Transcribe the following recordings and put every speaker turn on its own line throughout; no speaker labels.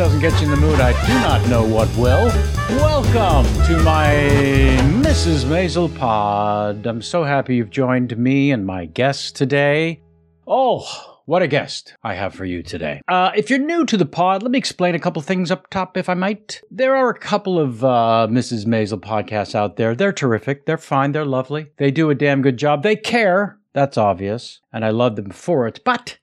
doesn't get you in the mood, I do not know what will. Welcome to my Mrs. Maisel pod. I'm so happy you've joined me and my guest today. Oh, what a guest I have for you today. Uh, if you're new to the pod, let me explain a couple things up top, if I might. There are a couple of uh, Mrs. Maisel podcasts out there. They're terrific. They're fine. They're lovely. They do a damn good job. They care. That's obvious. And I love them for it. But,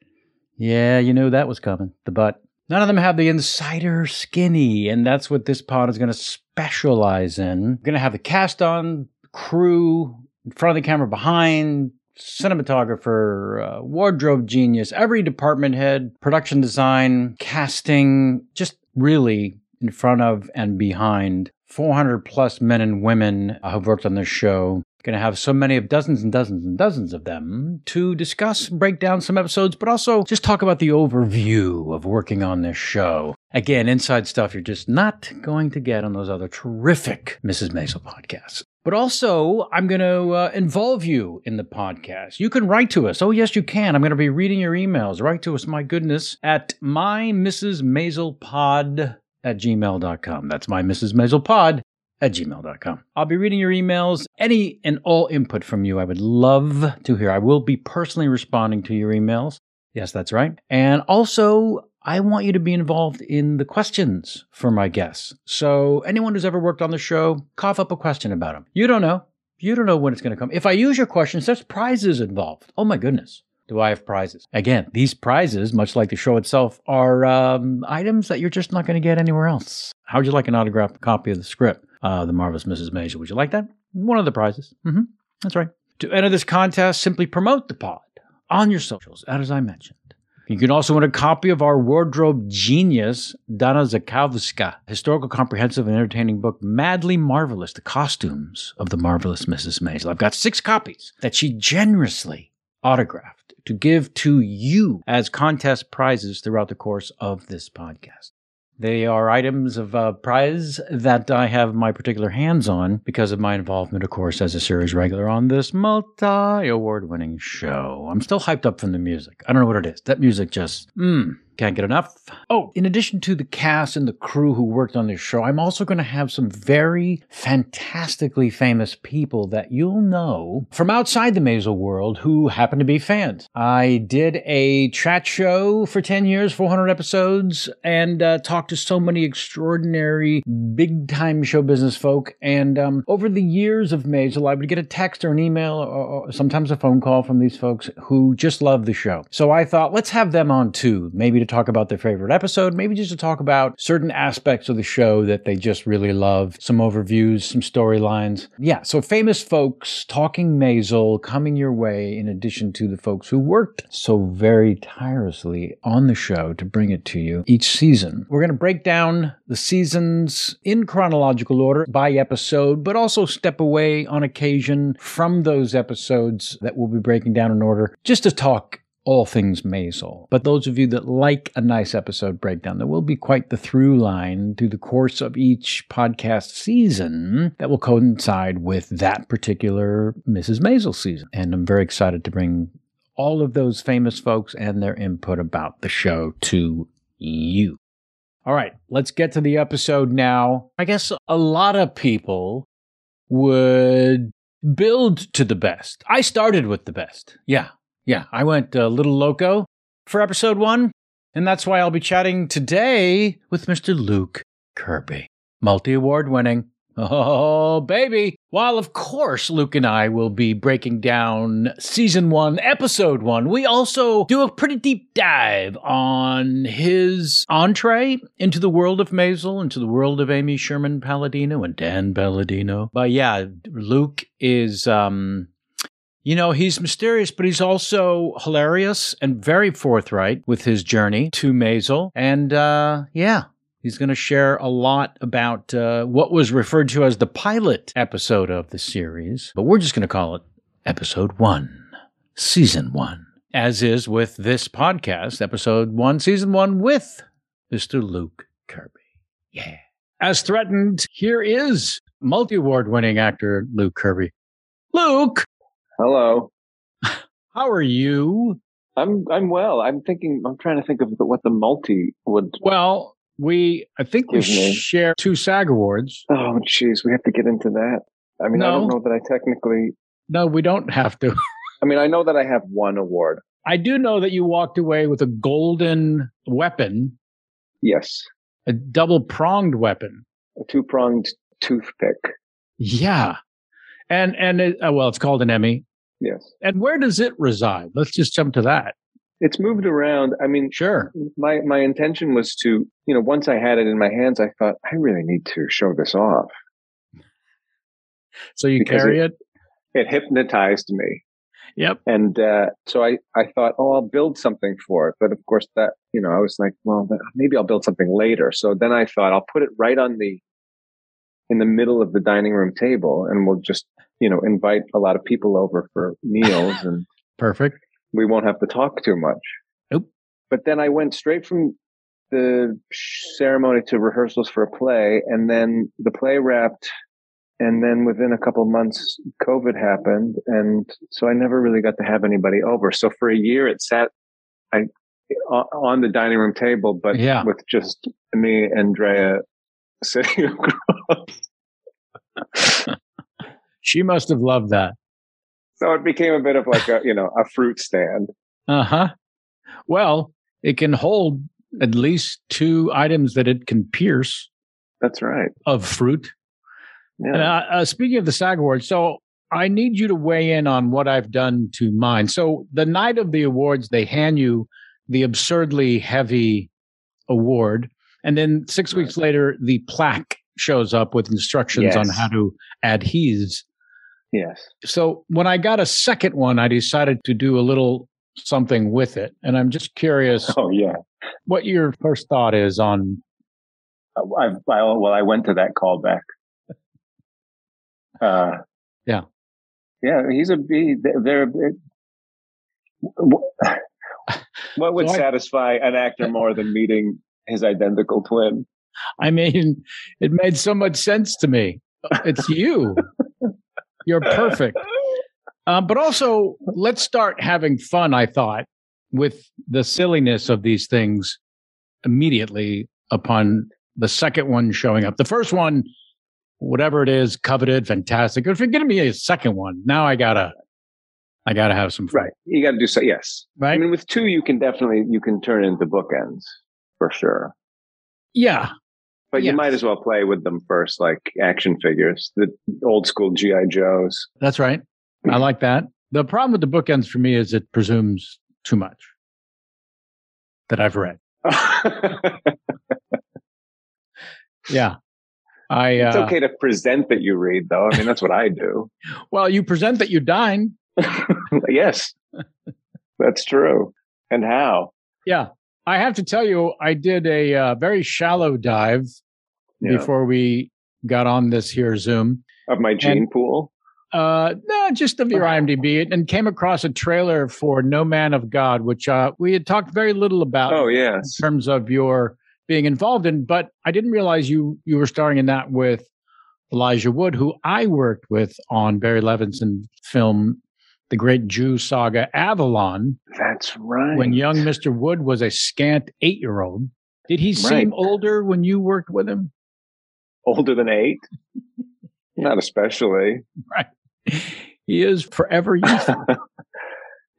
yeah, you knew that was coming. The but. None of them have the insider skinny, and that's what this pod is going to specialize in. We're going to have the cast on, crew, in front of the camera, behind, cinematographer, uh, wardrobe genius, every department head, production design, casting, just really in front of and behind 400 plus men and women who've worked on this show going to have so many of dozens and dozens and dozens of them to discuss, break down some episodes, but also just talk about the overview of working on this show. Again, inside stuff you're just not going to get on those other terrific Mrs. Maisel podcasts. But also, I'm going to uh, involve you in the podcast. You can write to us. Oh, yes, you can. I'm going to be reading your emails. Write to us, my goodness, at my Mrs. Maisel pod at gmail.com. That's my Mrs. Maisel pod at gmail.com. I'll be reading your emails, any and all input from you. I would love to hear. I will be personally responding to your emails. Yes, that's right. And also, I want you to be involved in the questions for my guests. So, anyone who's ever worked on the show, cough up a question about them. You don't know. You don't know when it's going to come. If I use your questions, there's prizes involved. Oh my goodness do I have prizes? Again, these prizes, much like the show itself, are um, items that you're just not going to get anywhere else. How would you like an autographed copy of the script? Uh, The Marvelous Mrs. Maisel. Would you like that? One of the prizes. Mm-hmm. That's right. To enter this contest, simply promote the pod on your socials, as I mentioned. You can also win a copy of our wardrobe genius, Donna Zakowska, historical, comprehensive, and entertaining book, Madly Marvelous, The Costumes of the Marvelous Mrs. Maisel. I've got six copies that she generously autographed to give to you as contest prizes throughout the course of this podcast. They are items of uh, prize that I have my particular hands on because of my involvement, of course, as a series regular on this multi award winning show. I'm still hyped up from the music. I don't know what it is. That music just, mmm. Can't get enough. Oh, in addition to the cast and the crew who worked on this show, I'm also going to have some very fantastically famous people that you'll know from outside the Maisel world who happen to be fans. I did a chat show for 10 years, 400 episodes, and uh, talked to so many extraordinary big time show business folk. And um, over the years of Maisel, I would get a text or an email or, or sometimes a phone call from these folks who just love the show. So I thought, let's have them on too, maybe to talk about their favorite episode, maybe just to talk about certain aspects of the show that they just really love, some overviews, some storylines. Yeah, so famous folks talking Maisel coming your way in addition to the folks who worked so very tirelessly on the show to bring it to you each season. We're going to break down the seasons in chronological order by episode, but also step away on occasion from those episodes that we'll be breaking down in order just to talk all things Maisel. But those of you that like a nice episode breakdown, there will be quite the through line through the course of each podcast season that will coincide with that particular Mrs. Maisel season. And I'm very excited to bring all of those famous folks and their input about the show to you. All right, let's get to the episode now. I guess a lot of people would build to the best. I started with the best. Yeah, yeah, I went a little loco for episode one, and that's why I'll be chatting today with Mr. Luke Kirby, multi award winning. Oh, baby. While, of course, Luke and I will be breaking down season one, episode one, we also do a pretty deep dive on his entree into the world of Maisel, into the world of Amy Sherman Palladino and Dan Palladino. But yeah, Luke is, um, you know, he's mysterious, but he's also hilarious and very forthright with his journey to Maisel. And uh, yeah, he's going to share a lot about uh, what was referred to as the pilot episode of the series, but we're just going to call it episode one, season one, as is with this podcast, episode one, season one, with Mr. Luke Kirby. Yeah. As threatened, here is multi award winning actor Luke Kirby. Luke,
Hello.
How are you?
I'm I'm well. I'm thinking. I'm trying to think of what the multi would.
Well, We, I think we
me.
share two SAG awards.
Oh, jeez, we have to get into that. I mean, I don't know that I technically.
No, we don't have to.
I mean, I know that I have one award.
I do know that you walked away with a golden weapon,
Yes,
a double pronged weapon.
a two pronged toothpick.
Yeah. And, and it, uh, well, it's called an Emmy.
Yes,
And where does it reside? Let's just jump to that.
it's moved around. I mean,
Sure.
my my intention was to, you know, once I had it in my hands, I thought I really need to show this off.
So you
Because
carry it?
It hypnotized me.
Yep.
And uh, so I, I thought, oh, I'll build something for it. But of course, that, you know, I was like, well, maybe I'll build something later. So then I thought I'll put it right on the, in the middle of the dining room table and we'll just, you know, invite a lot of people over for meals and
Perfect.
we won't have to talk too much.
Nope.
But then I went straight from the ceremony to rehearsals for a play and then the play wrapped and then within a couple of months covid happened and so i never really got to have anybody over so for a year it sat i on on the dining room table but
Yeah.
with just me and Drea sitting across.
She must have loved that.
so it became a bit of like a you know a fruit stand
Uh huh. Well, it can hold at least two items that it can pierce
that's right
of fruit.
yeah
And uh, uh, speaking of the SAG Awards, so I need you to weigh in on what I've done to mine. So the night of the awards, they hand you the absurdly heavy award, and then six
Right.
weeks later, the plaque shows up with instructions on how to adhese.
Yes
So when I got a second one, I decided to do a little something with it, and I'm just curious
oh yeah
what your first thought is on.
I, I, well, I went to that callback. Uh,
Yeah.
yeah, he's a he, they're. What would
So I-
satisfy an actor more than meeting his identical twin?
I mean, it made so much sense to me. It's you. You're perfect. Um, but also, let's start having fun, I thought, with the silliness of these things immediately upon the second one showing up. The first one, whatever it is, coveted, fantastic. If you're giving me a second one, now I gotta, I gotta have some fun.
Right, you got to do so. Yes,
Right.
I mean, with two, you can definitely you can turn into bookends for sure.
yeah.
But
Yes.
you might as well play with them first, like action figures, the old school GI Joes.
That's right. I like that. The problem with the bookends for me is it presumes too much that I've read. Yeah. I,
it's
uh,
okay to present that you read, though. I mean, that's what I do.
well, you present that you dine.
yes, that's true. And how?
Yeah. I have to tell you, I did a uh, very shallow dive
Yeah.
before we got on this here Zoom.
Of my gene pool.
Uh, no, just of your IMDb and came across a trailer for No Man of God, which uh, we had talked very little about
Oh
in terms of your being involved in, but I didn't realize you you were starring in that with Elijah Wood, who I worked with on Barry Levinson film, The Great Jew Saga Avalon,
That's right.
when young Mr. Wood was a scant eight year old. Did he seem
Right.
older when you worked with him?
older than eight. Not especially. Right.
He is forever youthful.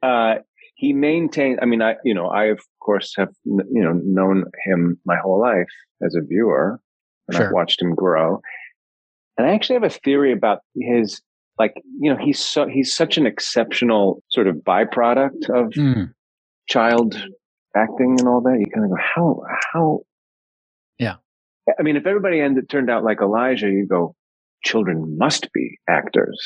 Uh, he maintained. I mean, I you know I of course have you know known him my whole life as a viewer, and
Sure.
I've watched him grow. And I actually have a theory about his like you know he's so he's such an exceptional sort of byproduct of
Hmm.
child acting and all that. You kind of go how how.
Yeah.
I mean, if everybody ended turned out like Elijah, you go, children must be actors,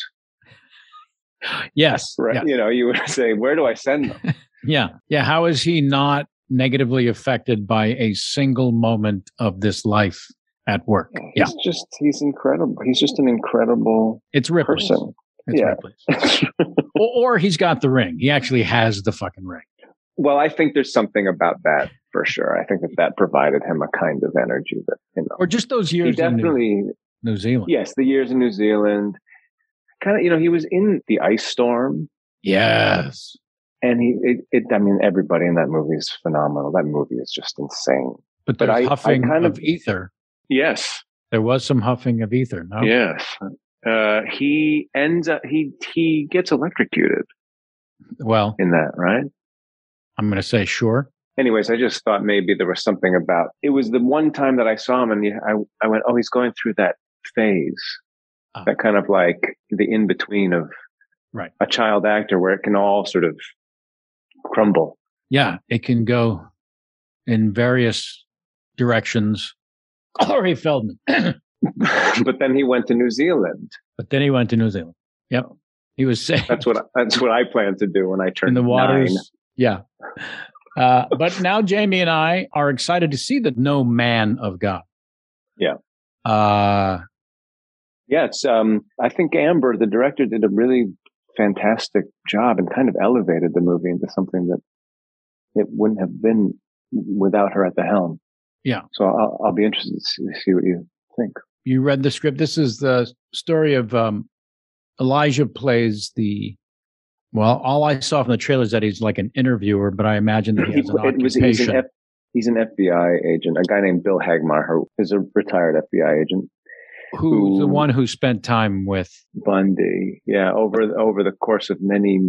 Yes.
right? You know, you would say, where do I send them?
yeah. Yeah. How is he not negatively affected by a single moment of this life at work? Yeah.
He's just, he's incredible. He's just an incredible
It's Ripley's.
person.
It's
Yeah.
Ripley's. Or, or he's got the ring. He actually has the fucking ring.
well, I think there's something about that for sure. I think that that provided him a kind of energy that, you know,
Or just those
he
years in New,
definitely,
New Zealand.
yes, the years in New Zealand, kind of, you know, he was in the ice storm
Yes.
and he, it, it, I mean, everybody in that movie is phenomenal. That movie is just insane.
But there's
But I- I kind
of,
of-
ether.
Yes.
There was some huffing of ether. No.
Yes. Uh, he ends up he he gets electrocuted
Well,
in that, right?
I'm going to say sure.
Anyways, I just thought maybe there was something about it was the one time that I saw him and I I went, oh, he's going through that phase,
Ah.
that kind of like the in between of
Right.
a child actor where it can all sort of crumble.
Yeah, it can go in various directions. Corey Feldman.
but then he went to New Zealand.
but then he went to New Zealand. Yep. He was saying
That's what that's what I plan to do when I turn
in the waters.
nine.
Yeah. Uh, but now Jamie and I are excited to see the No Man of God.
Yeah.
Uh,
Yeah, it's um I think Amber, the director, did a really fantastic job and kind of elevated the movie into something that it wouldn't have been without her at the helm.
Yeah.
So I'll, I'll be interested to see, see what you think.
you read the script. This is the story of um, Elijah plays the. Well, all I saw from the trailer is that he's like an interviewer, but I imagine that he has an
it was, he's,
occupation.
an F, he's an FBI agent, a guy named Bill Hagmaier, who is a retired FBI agent.
who's the one who spent time with
Bundy, yeah, over over the course of many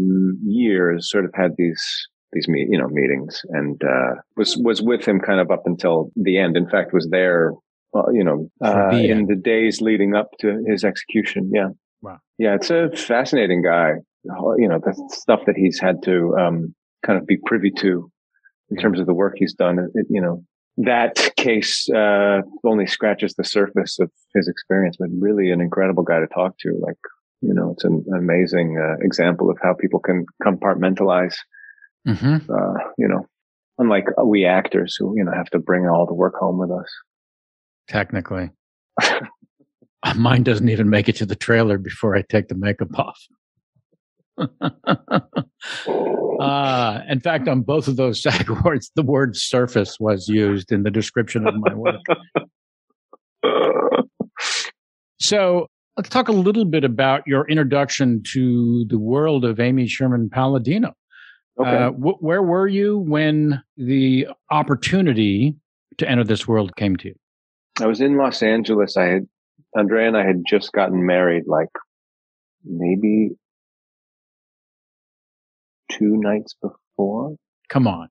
years, sort of had these these meet, you know meetings, and uh, was was with him kind of up until the end. In fact, was there, well, you know, uh, in the days leading up to his execution. Yeah,
Wow.
yeah, it's a fascinating guy. You know, the stuff that he's had to um, kind of be privy to in terms of the work he's done. It, you know, that case uh, only scratches the surface of his experience, but really an incredible guy to talk to. Like, you know, it's an amazing uh, example of how people can compartmentalize.
Mhm.
Uh, you know, unlike we actors who you know have to bring all the work home with us.
technically. Mine doesn't even make it to the trailer before I take the makeup off. uh, in fact, on both of those SAG awards, the word surface was used in the description of my work. So let's talk a little bit about your introduction to the world of Amy Sherman Palladino.
Okay.
Uh, wh- where were you when the opportunity to enter this world came to you?
I was in Los Angeles. I had Andrea and I had just gotten married, like maybe two nights before.
Come on.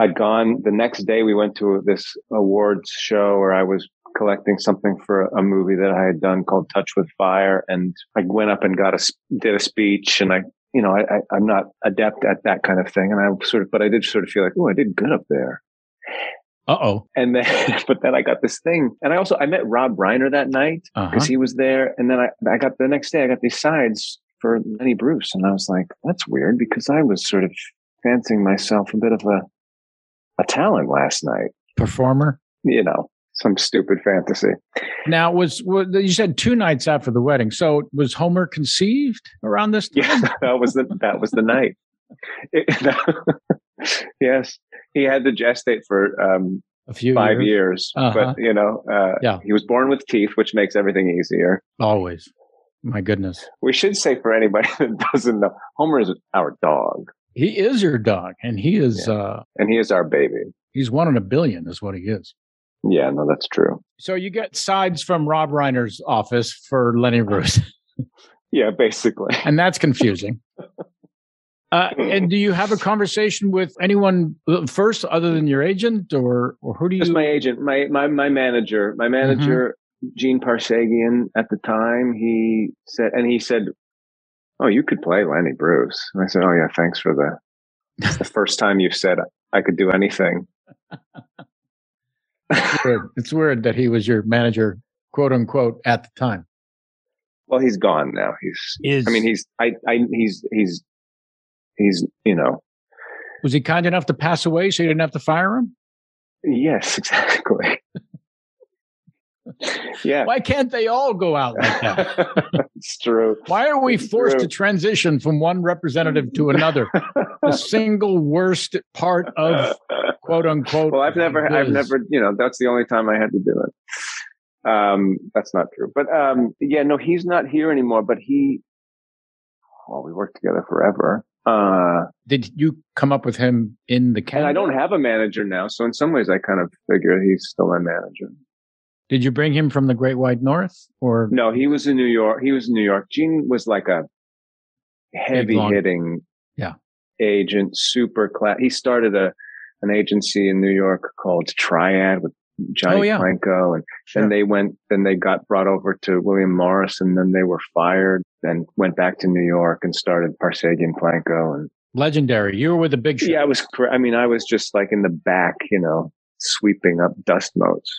I'd gone the next day. We went to this awards show where I was collecting something for a movie that I had done called Touched with Fire, and I went up and got a did a speech, and I. You know, I, I, I'm not adept at that kind of thing, and I sort of, but I did sort of feel like, oh, I did good up there.
Uh oh.
And then, but then I got this thing, and I also I met Rob Reiner that night,
Uh-huh.
because he was there. And then I, I got the next day, I got these sides for Lenny Bruce. And I was like, that's weird because I was sort of fancying myself a bit of a, a talent last night,
Performer.
you know, some stupid fantasy.
Now was, was you said two nights after the wedding. So was Homer conceived around this time?
Yeah, that was the, that was the night. It- yes. He had to gestate for, um,
A few
five
years.
years,
Uh-huh.
but you know, uh,
Yeah.
he was born with teeth, which makes everything easier.
Always. My goodness.
We should say for anybody that doesn't know, Homer is our dog
He is your dog and he is, uh,
and he is our baby.
he's one in a billion is what he is.
Yeah, no, that's true.
So you get sides from Rob Reiner's office for Lenny Bruce,
Yeah, basically.
and that's confusing. Uh, and do you have a conversation with anyone uh, first, other than your agent, or or who do you?
Just my agent, my my my manager, my manager, Gene Parseghian. At the time, he said, and he said, "Oh, you could play Lenny Bruce." And I said, "Oh yeah, thanks for the." It's the first time you've said I could do anything.
It's weird. It's weird that he was your manager, quote unquote, at the time.
Well, he's gone now. He's.
Is
I mean, he's. I. I. He's. He's. He's. You know.
was he kind enough to pass away, so you didn't have to fire him?
Yes, exactly. Yeah,
Why can't they all go out like that?
it's true.
Why are we
It's
forced
true.
to transition from one representative to another? The single worst part of quote unquote.
well i've never i've never you know that's the only time i had to do it um that's not true but um yeah no he's not here anymore but he well we worked together forever Uh,
Did you come up with him in the Canada?
I don't have a manager now, so in some ways, I kind of figure he's still my manager.
Did you bring him from the Great White North or
No, he was in New York. He was in New York. Gene was like a heavy
long-
hitting,
Yeah.
agent, super class. He started a an agency in New York called Triad with Johnny
Oh, yeah.
Planco, and
Sure.
then they went. Then they got brought over to William Morris, and then they were fired. Then went back to New York and started Parseghian Planco, and
legendary? You were with the big shot.
yeah, I was. I mean, I was just like in the back, you know, sweeping up dust motes.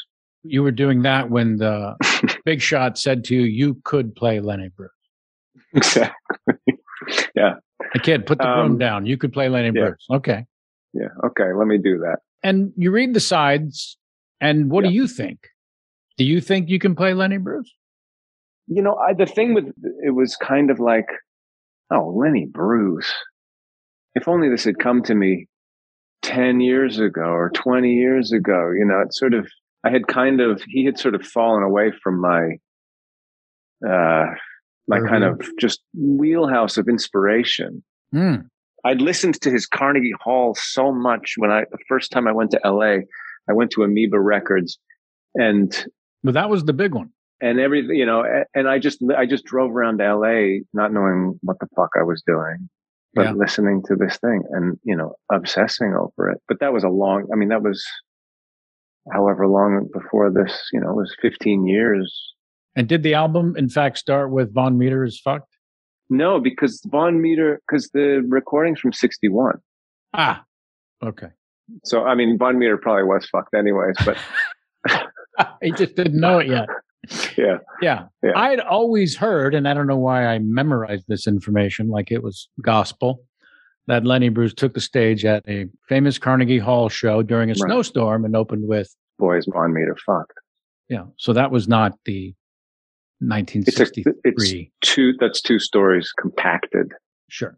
You were doing that when the big shot said to you, you could play Lenny Bruce.
exactly. yeah.
A kid, put the broom
Um,
down. You could play Lenny
yeah.
Bruce. Okay.
Yeah. Okay. Let me do that.
And you read the sides, and what do you think? Do you think you can play Lenny Bruce?
you know, I, the thing with it was kind of like, oh, Lenny Bruce. If only this had come to me 10 years ago or 20 years ago, you know, it sort of, I had kind of, he had sort of fallen away from my, uh, my kind of just wheelhouse of inspiration.
Hmm.
I'd listened to his Carnegie Hall so much when I, the first time I went to LA, I went to Amoeba Records and
But that was the big one.
and everything, you know, and I just, I just drove around LA not knowing what the fuck I was doing, but
Yeah.
listening to this thing and, you know, obsessing over it. But that was a long, I mean, that was however long before this, you know, it was 15 years.
And did the album, in fact, start with Vaughn Meader is fucked?
No, because Vaughn Meader, because the recording's from 61.
Ah, okay.
So, I mean, Vaughn Meader probably was fucked anyways, but
he just didn't know it yet.
yeah.
Yeah.
Yeah.
I'd always heard, and I don't know why I memorized this information like it was gospel, that Lenny Bruce took the stage at a famous Carnegie Hall show during a
Right.
snowstorm and opened with,
Boys, Vaughn Meader fucked.
yeah. So that was not the
It's a,
1963.
it's two, that's two stories compacted.
sure.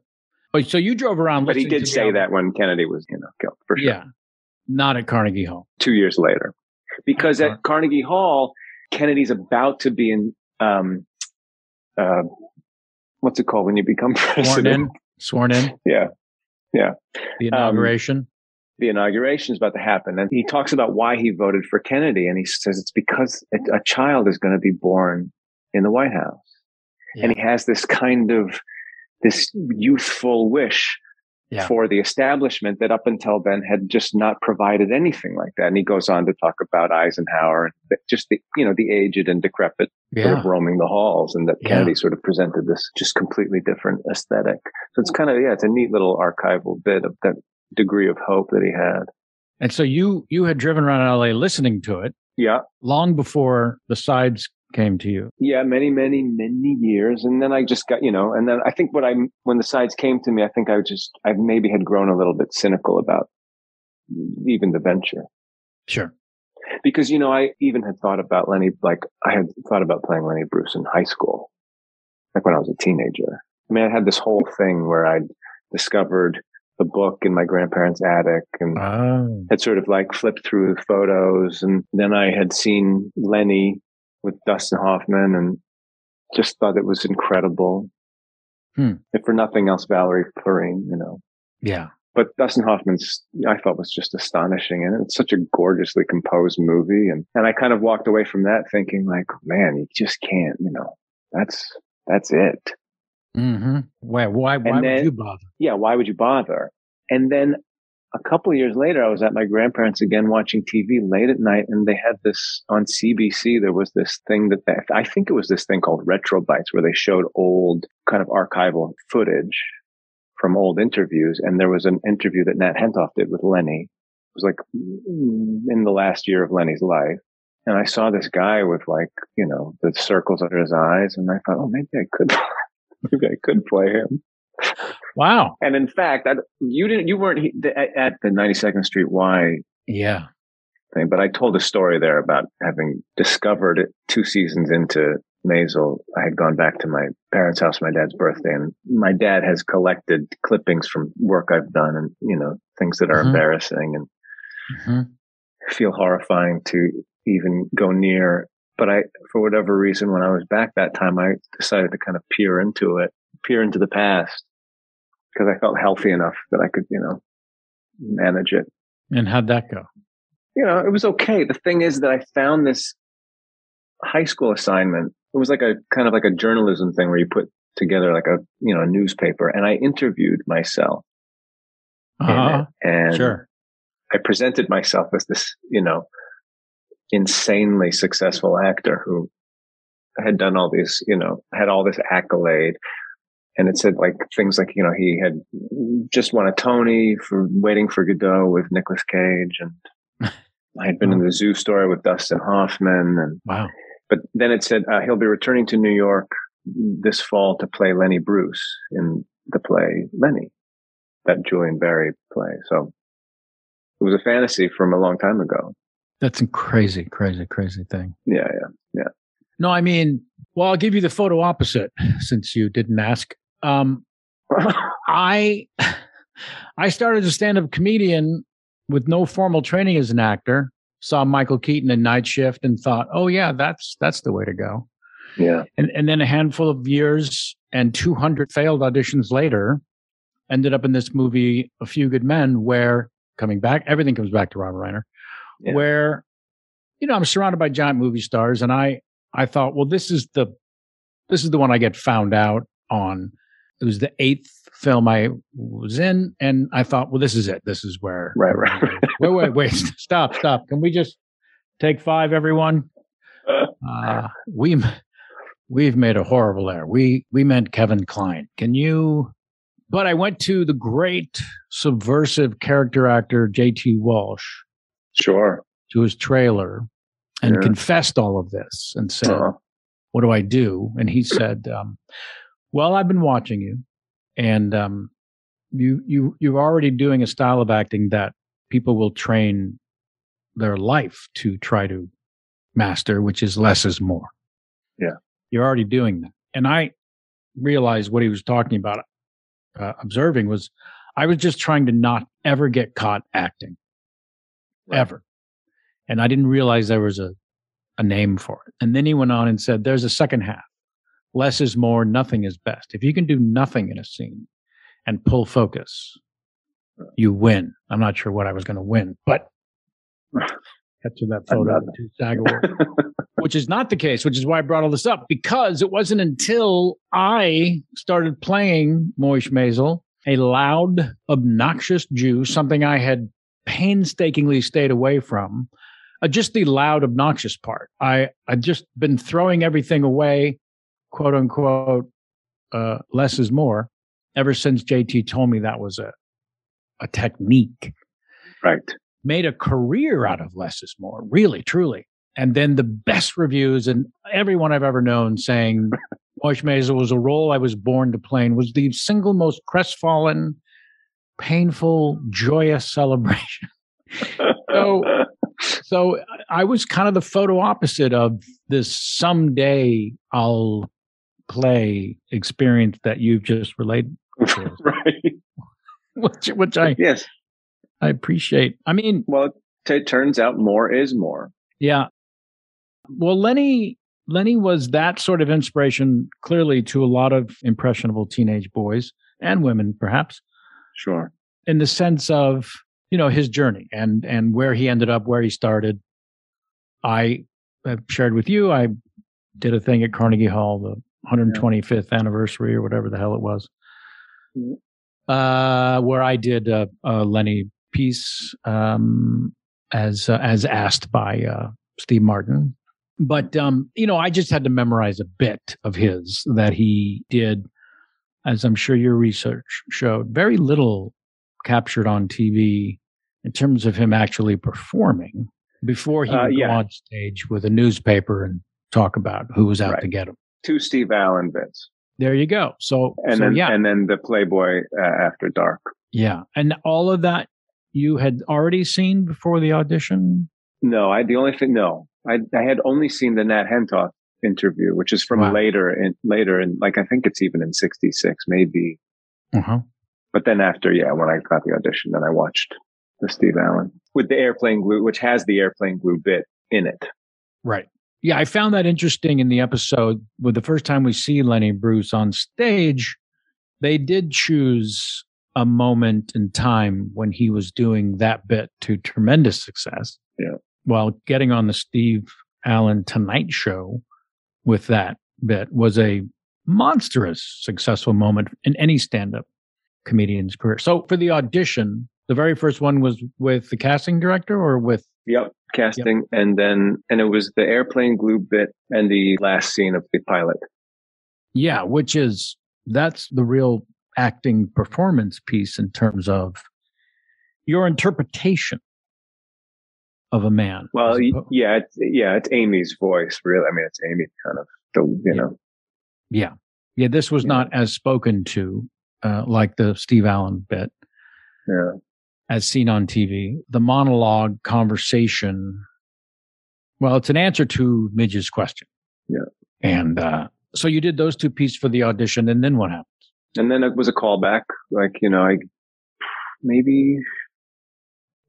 But so you drove around,
But he did say that when Kennedy was, you know, killed for sure.
Yeah. Not at Carnegie Hall.
two years later. Because
Uh-huh.
at Carnegie Hall, Kennedy's about to be in, um, uh, what's it called when you become president?
Sworn in.
Yeah. Yeah.
The
Um,
inauguration.
The inauguration is about to happen. And he talks about why he voted for Kennedy. And he says it's because a, a child is going to be born in the White House. And he has this kind of, this youthful wish
Yeah.
for the establishment that up until then had just not provided anything like that. And he goes on to talk about Eisenhower and just the, you know, the aged and decrepit sort of roaming the halls and that
Yeah.
Kennedy sort of presented this just completely different aesthetic. So it's kind of, yeah, it's a neat little archival bit of that degree of hope that he had.
And so you you had driven around LA listening to it
Yeah.
long before the sides came to you.
Yeah. Many, many, many years. And then I just got, you know, and then I think what I, when the sides came to me, I think I just, I maybe had grown a little bit cynical about even the venture.
Sure.
because you know I even had thought about Lenny like I had thought about playing Lenny Bruce in high school, like when I was a teenager. I mean, I had this whole thing where I'd discovered the book in my grandparents' attic and
Oh.
had sort of like flipped through the photos, and then I had seen Lenny with Dustin Hoffman and just thought it was incredible.
Hmm.
If for nothing else, Valerie Perrine, you know
Yeah.
but Dustin Hoffman's I thought was just astonishing, and it's such a gorgeously composed movie, and and I kind of walked away from that thinking like, man, you just can't, you know, that's that's it.
Mm-hmm. Why? Why? Why would you bother?
Yeah, why would you bother? And then a couple years later, I was at my grandparents again watching TV late at night, and they had this on CBC. There was this thing that they, I think it was this thing called Retro Bites, where they showed old kind of archival footage from old interviews. And there was an interview that Nat Hentoff did with Lenny. It was like in the last year of Lenny's life. And I saw this guy with like, you know, the circles under his eyes. And I thought, oh, maybe I could, maybe I could play him.
Wow.
And in fact, I, you didn't, you weren't at the 92nd Street Y
Yeah.
thing, but I told a story there about having discovered it two seasons into Maisel. I had gone back to my parents' house for my dad's birthday, and my dad has collected clippings from work I've done, and you know things that are
Mhm.
embarrassing and
hmm
feel horrifying to even go near. But I, for whatever reason, when I was back that time, I decided to kind of peer into it, peer into the past. Because I felt healthy enough that I could, you know, manage it.
And how'd that go?
You know, it was okay. The thing is that I found this high school assignment. It was like a kind of like a journalism thing where you put together like a you know a newspaper, and I interviewed myself.
Uh-huh.
And
Sure.
I presented myself as this, you know, insanely successful actor who had done all these, you know, had all this accolade. And it said like things like, you know, he had just won a Tony for Waiting for Godot with Nicolas Cage. And I had been in the zoo story with Dustin Hoffman. And,
Wow.
but then it said uh, he'll be returning to New York this fall to play Lenny Bruce in the play Lenny, that Julian Barry play. So it was a fantasy from a long time ago.
That's a crazy, crazy, crazy thing.
Yeah, yeah. Yeah.
No, I mean, well, I'll give you the photo opposite since you didn't ask. Um, I I started as a stand-up comedian with no formal training as an actor. Saw Michael Keaton in Night Shift and thought, "Oh yeah, that's that's the way to go."
yeah.
And and then a handful of years and 200 failed auditions later, ended up in this movie, A Few Good Men, where coming back, everything comes back to Robert Reiner,
Yeah.
where you know I'm surrounded by giant movie stars, and I I thought, well, this is the this is the one I get found out on. It was the eighth film I was in, and I thought, well, this is it. This is where.
Right, right, right.
wait, wait, wait! Stop, stop! Can we just take five, everyone? Uh, we we've made a horrible error. We we meant Kevin Kline. Can you? But I went to the great subversive character actor J.T. Walsh
Sure.
to his trailer and
Yeah.
confessed all of this and said,
Uh-huh.
"What do I do?" And he said, um, "Well, I've been watching you, and um, you you you're already doing a style of acting that people will train their life to try to master, which is less is more.
Yeah.
you're already doing that." And I realized what he was talking about, uh, observing was, I was just trying to not ever get caught acting,
Right.
ever, and I didn't realize there was a a name for it. And then he went on and said, "There's a second half." Less is more, nothing is best. If you can do nothing in a scene and pull focus, you win. I'm not sure what I was going to win, but get to that photo SAG which is not the case, which is why I brought all this up because it wasn't until I started playing Moish Maisel, a loud, obnoxious Jew, something I had painstakingly stayed away from. Uh, just the loud, obnoxious part. I I'd just been throwing everything away quote unquote uh, less is more ever since JT told me that was a a technique.
Right.
made a career out of less is more really truly. And then the best reviews and everyone I've ever known saying Maisel was a role I was born to play and was the single most crestfallen painful joyous celebration. So- so I was kind of the photo opposite of this someday I'll play experience that you've just relayed,
right.
which, which I,
Yes.
I appreciate. I mean,
Well, it turns out more is more.
yeah. Well, Lenny, Lenny was that sort of inspiration clearly to a lot of impressionable teenage boys and women, perhaps,
Sure.
in the sense of, you know, his journey and, and where he ended up, where he started. I have shared with you, I did a thing at Carnegie Hall, the 125th anniversary or whatever the hell it was,
Mhm.
uh, where I did a, a Lenny piece um, as uh, as asked by uh, Steve Martin. But um, you know, I just had to memorize a bit of his that he did, as I'm sure your research showed. Very little captured on TV in terms of him actually performing before he
Uh,
would
yeah.
go on stage with a newspaper and talk about who was out
Right.
to get him.
Two Steve Allen bits,
There you go. So,
and
so
then
yeah,
and then the Playboy uh, After Dark.
yeah, and all of that you had already seen before the audition.
No, I the only thing. No, I I had only seen the Nat Hentoff interview, which is from
Wow.
later in later in like I think it's even in '66, maybe.
Uh-huh.
But then after, yeah, when I got the audition, then I watched the Steve Allen with the airplane glue, which has the airplane glue bit in it.
Right. Yeah, I found that interesting in the episode with the first time we see Lenny Bruce on stage. They did choose a moment in time when he was doing that bit to tremendous success.
Yeah.
While getting on the Steve Allen Tonight Show with that bit was a monstrous successful moment in any stand up comedian's career. So for the audition, the very first one was with the casting director or with
Yep, casting, yep. and then and it was the airplane glue bit and the last scene of the pilot.
Yeah, which is that's the real acting performance piece in terms of your interpretation of a man.
Well, yeah, it's, yeah, it's Amy's voice. Really, I mean, it's Amy kind of the you
yeah.
know.
Yeah, yeah. This was yeah. not as spoken to uh, like the Steve Allen bit.
Yeah.
As seen on TV, the monologue conversation. Well, it's an answer to Midge's question.
Yeah.
And uh, so you did those two pieces for the audition, and then what happened?
And then it was a callback. Like you know, I maybe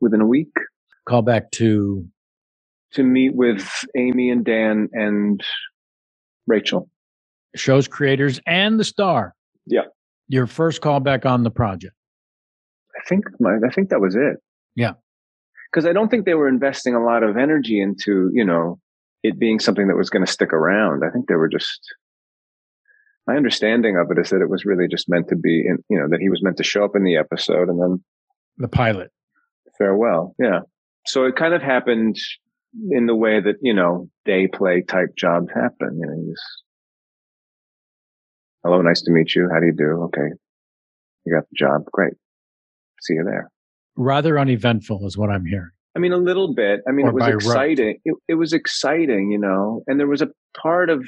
within a week.
Callback to
to meet with Amy and Dan and Rachel,
show's creators and the star.
Yeah,
your first callback on the project.
I think my, I think that was it.
Yeah,
because I don't think they were investing a lot of energy into you know it being something that was going to stick around. I think they were just my understanding of it is that it was really just meant to be in, you know, that he was meant to show up in the episode and then
the pilot.
Farewell. Yeah. So it kind of happened in the way that, you know, day play type jobs happen. You know, you just, hello, nice to meet you. How do you do? Okay. You got the job. Great. See you there.
Rather uneventful is what I'm hearing.
I mean, a little bit. I mean, or it was exciting. It, it was exciting, you know, and there was a part of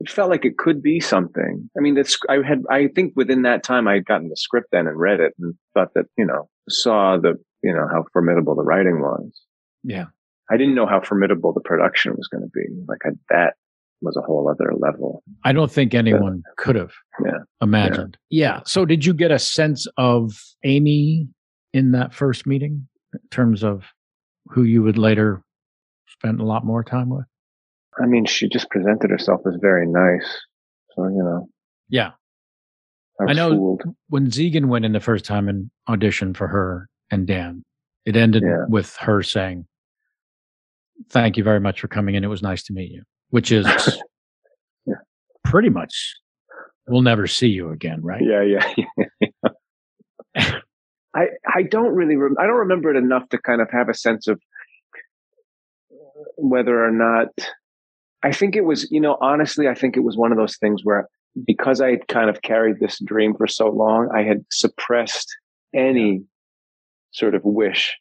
it felt like it could be something. I mean, it's, I had, I think within that time I had gotten the script then and read it and thought that, you know, saw the, you know, how formidable the writing was.
Yeah.
I didn't know how formidable the production was going to be. Like I, that was a whole other level.
I don't think anyone but, could have
yeah,
imagined. Yeah. yeah. So did you get a sense of Amy in that first meeting in terms of who you would later spend a lot more time with?
I mean, she just presented herself as very nice. So, you know.
Yeah.
I,
I know
fooled.
when Zegen went in the first time and auditioned for her and Dan, it ended yeah. with her saying, Thank you very much for coming in. It was nice to meet you, which is
yeah.
pretty much we'll never see you again, right?
Yeah, yeah. I I don't really rem- I don't remember it enough to kind of have a sense of whether or not I think it was, you know, honestly, I think it was one of those things where because I had kind of carried this dream for so long, I had suppressed any sort of wish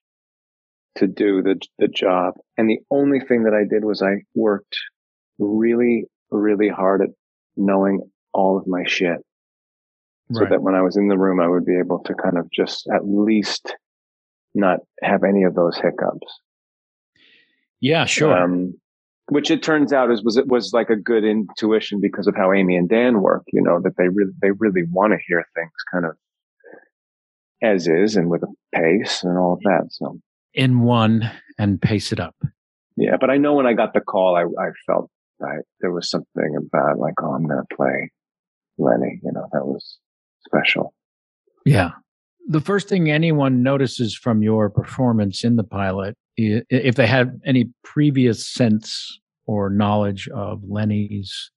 to do the the job. And the only thing that I did was I worked really, really hard at knowing all of my shit. So right. that when I was in the room, I would be able to kind of just at least not have any of those hiccups.
Yeah, sure. Um,
which it turns out is was it was like a good intuition because of how Amy and Dan work. You know that they really they really want to hear things kind of as is and with a pace and all of that. So
in one and pace it up.
Yeah, but I know when I got the call, I I felt I, there was something about like, oh, I'm going to play Lenny. You know, that was special.
Yeah. The first thing anyone notices from your performance in the pilot if they had any previous sense or knowledge of Lenny's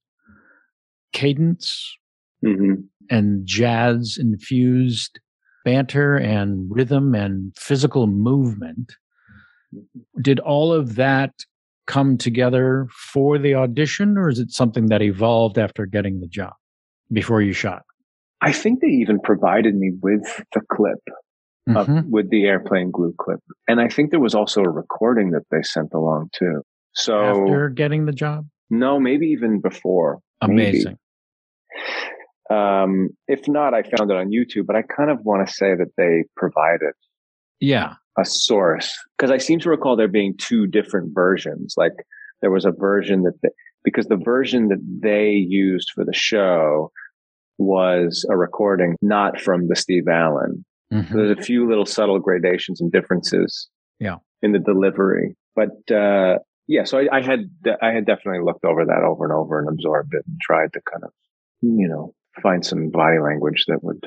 cadence
mm-hmm.
and jazz infused banter and rhythm and physical movement. Did all of that come together for the audition, or is it something that evolved after getting the job before you shot?
I think they even provided me with the clip mm-hmm. with the airplane glue clip. And I think there was also a recording that they sent along too. So
after getting the job?
No, maybe even before.
Amazing.
Um, if not, I found it on YouTube, but I kind of want to say that they provided
yeah
a source because I seem to recall there being two different versions. Like there was a version that they, because the version that they used for the show was a recording not from the Steve Allen. Mm-hmm. There's a few little subtle gradations and differences.
Yeah.
In the delivery, but uh, yeah. So I, I had I had definitely looked over that over and over and absorbed it and tried to kind of you know find some body language that would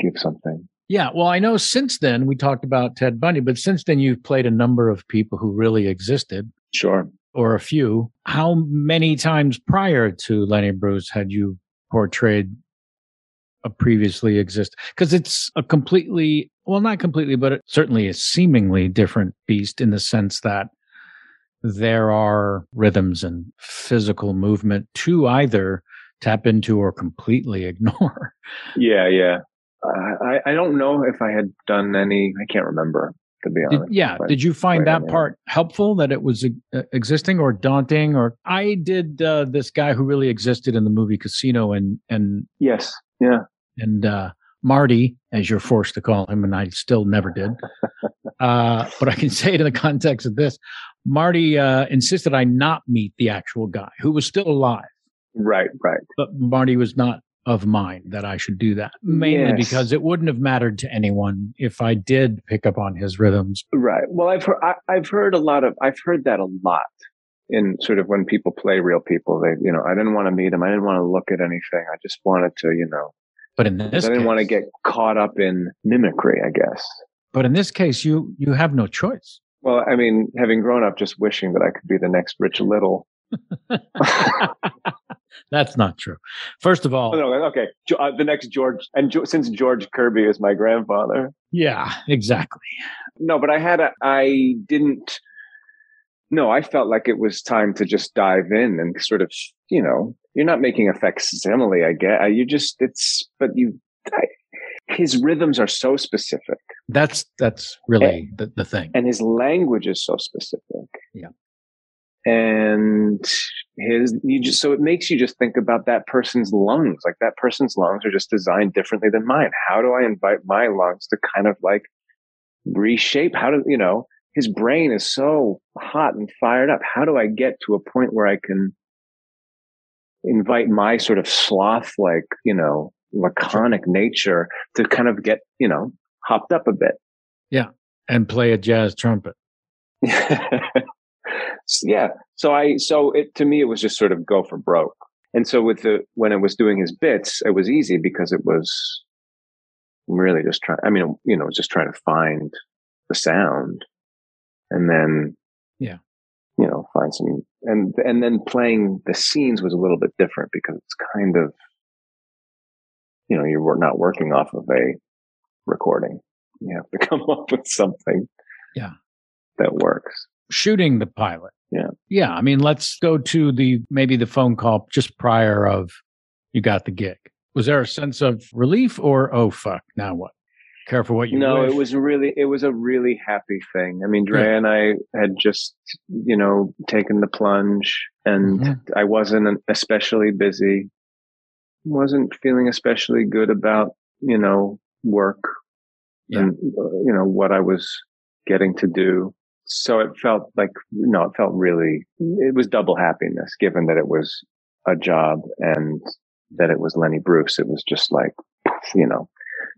give something.
Yeah, well, I know since then we talked about Ted Bundy, but since then you've played a number of people who really existed.
Sure.
Or a few. How many times prior to Lenny Bruce had you portrayed a previously exist? Because it's a completely, well, not completely, but certainly a seemingly different beast in the sense that there are rhythms and physical movement to either tap into or completely ignore.
Yeah, yeah. Uh, I I don't know if I had done any. I can't remember to be honest.
Did, yeah. Did you find that part helpful that it was uh, existing or daunting? Or I did uh, this guy who really existed in the movie Casino and and
yes, yeah,
and uh, Marty, as you're forced to call him, and I still never did. uh, but I can say it in the context of this. Marty uh, insisted I not meet the actual guy who was still alive.
Right, right.
But Marty was not of mind that I should do that, mainly yes. because it wouldn't have mattered to anyone if I did pick up on his rhythms.
Right. Well, I've heard, I, I've heard a lot of, I've heard that a lot in sort of when people play real people. They, you know, I didn't want to meet him. I didn't want to look at anything. I just wanted to, you know.
But in this,
I didn't
case,
want to get caught up in mimicry. I guess.
But in this case, you you have no choice.
Well, I mean, having grown up just wishing that I could be the next Rich Little.
That's not true. First of all,
oh, no, okay, uh, the next George, and jo- since George Kirby is my grandfather.
Yeah, exactly.
No, but I had a, I didn't. No, I felt like it was time to just dive in and sort of, you know, you're not making a facsimile. I get you just it's, but you. I, his rhythms are so specific.
That's that's really and, the, the thing.
And his language is so specific.
Yeah.
And his you just so it makes you just think about that person's lungs. Like that person's lungs are just designed differently than mine. How do I invite my lungs to kind of like reshape? How do you know his brain is so hot and fired up? How do I get to a point where I can invite my sort of sloth like, you know, laconic nature to kind of get, you know, hopped up a bit.
Yeah. And play a jazz trumpet.
yeah. So I, so it, to me, it was just sort of go for broke. And so with the, when I was doing his bits, it was easy because it was really just trying, I mean, you know, just trying to find the sound and then,
yeah,
you know, find some, and, and then playing the scenes was a little bit different because it's kind of, you know, you're not working off of a recording. You have to come up with something.
Yeah.
That works.
Shooting the pilot.
Yeah.
Yeah. I mean, let's go to the maybe the phone call just prior of you got the gig. Was there a sense of relief or oh fuck, now what? Careful what you
No,
wish.
it was really it was a really happy thing. I mean, Dre and I had just, you know, taken the plunge and mm-hmm. I wasn't especially busy wasn't feeling especially good about, you know, work yeah. and, uh, you know, what I was getting to do. So it felt like, no, it felt really, it was double happiness given that it was a job and that it was Lenny Bruce. It was just like, you know,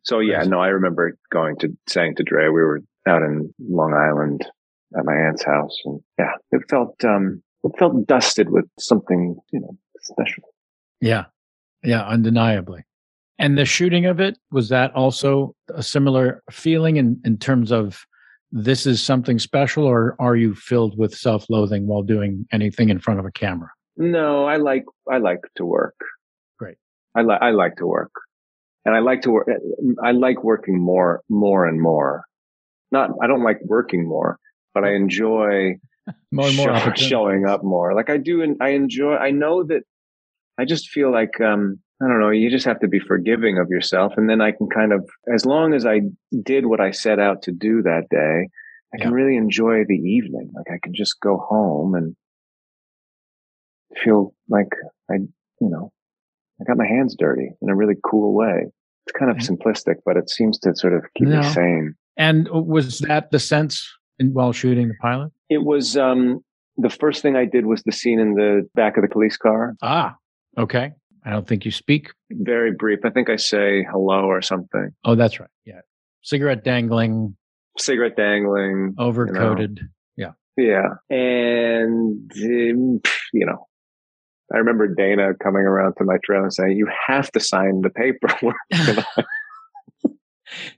so yeah, no, I remember going to saying to Dre, we were out in Long Island at my aunt's house and yeah, it felt, um, it felt dusted with something, you know, special.
Yeah. Yeah, undeniably. And the shooting of it, was that also a similar feeling in, in terms of this is something special, or are you filled with self loathing while doing anything in front of a camera?
No, I like I like to work.
Great.
I like I like to work. And I like to work I like working more more and more. Not I don't like working more, but I enjoy
more and more
show, showing up more. Like I do and I enjoy I know that I just feel like, um, I don't know, you just have to be forgiving of yourself. And then I can kind of, as long as I did what I set out to do that day, I yeah. can really enjoy the evening. Like I can just go home and feel like I, you know, I got my hands dirty in a really cool way. It's kind of simplistic, but it seems to sort of keep no. me sane.
And was that the sense in, while shooting the pilot?
It was, um, the first thing I did was the scene in the back of the police car.
Ah, Okay. I don't think you speak.
Very brief. I think I say hello or something.
Oh, that's right. Yeah. Cigarette dangling.
Cigarette dangling.
Overcoated.
You know. Yeah. Yeah. And, um, you know, I remember Dana coming around to my trailer and saying, you have to sign the paperwork.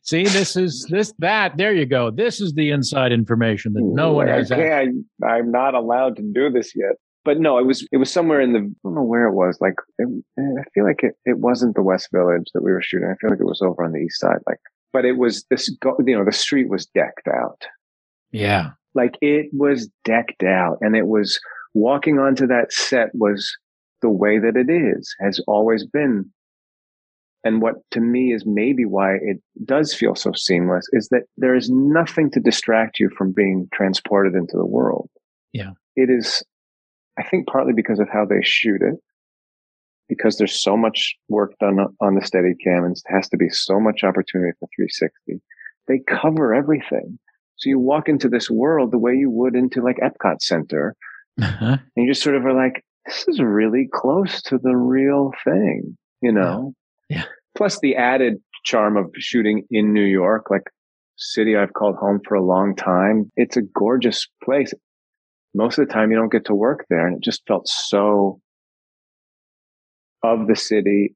See, this is this that. There you go. This is the inside information that no one has.
I I'm not allowed to do this yet. But no, it was it was somewhere in the I don't know where it was. Like it, eh, I feel like it, it wasn't the West Village that we were shooting. I feel like it was over on the east side. Like, but it was this. You know, the street was decked out.
Yeah,
like it was decked out, and it was walking onto that set was the way that it is has always been and what to me is maybe why it does feel so seamless is that there is nothing to distract you from being transported into the world.
Yeah.
It is, I think partly because of how they shoot it, because there's so much work done on the Steadicam and it has to be so much opportunity for 360. They cover everything. So you walk into this world the way you would into like Epcot Center. Uh-huh. And you just sort of are like, this is really close to the real thing, you know?
Yeah.
Plus the added charm of shooting in New York, like city I've called home for a long time. It's a gorgeous place. Most of the time you don't get to work there. And it just felt so of the city,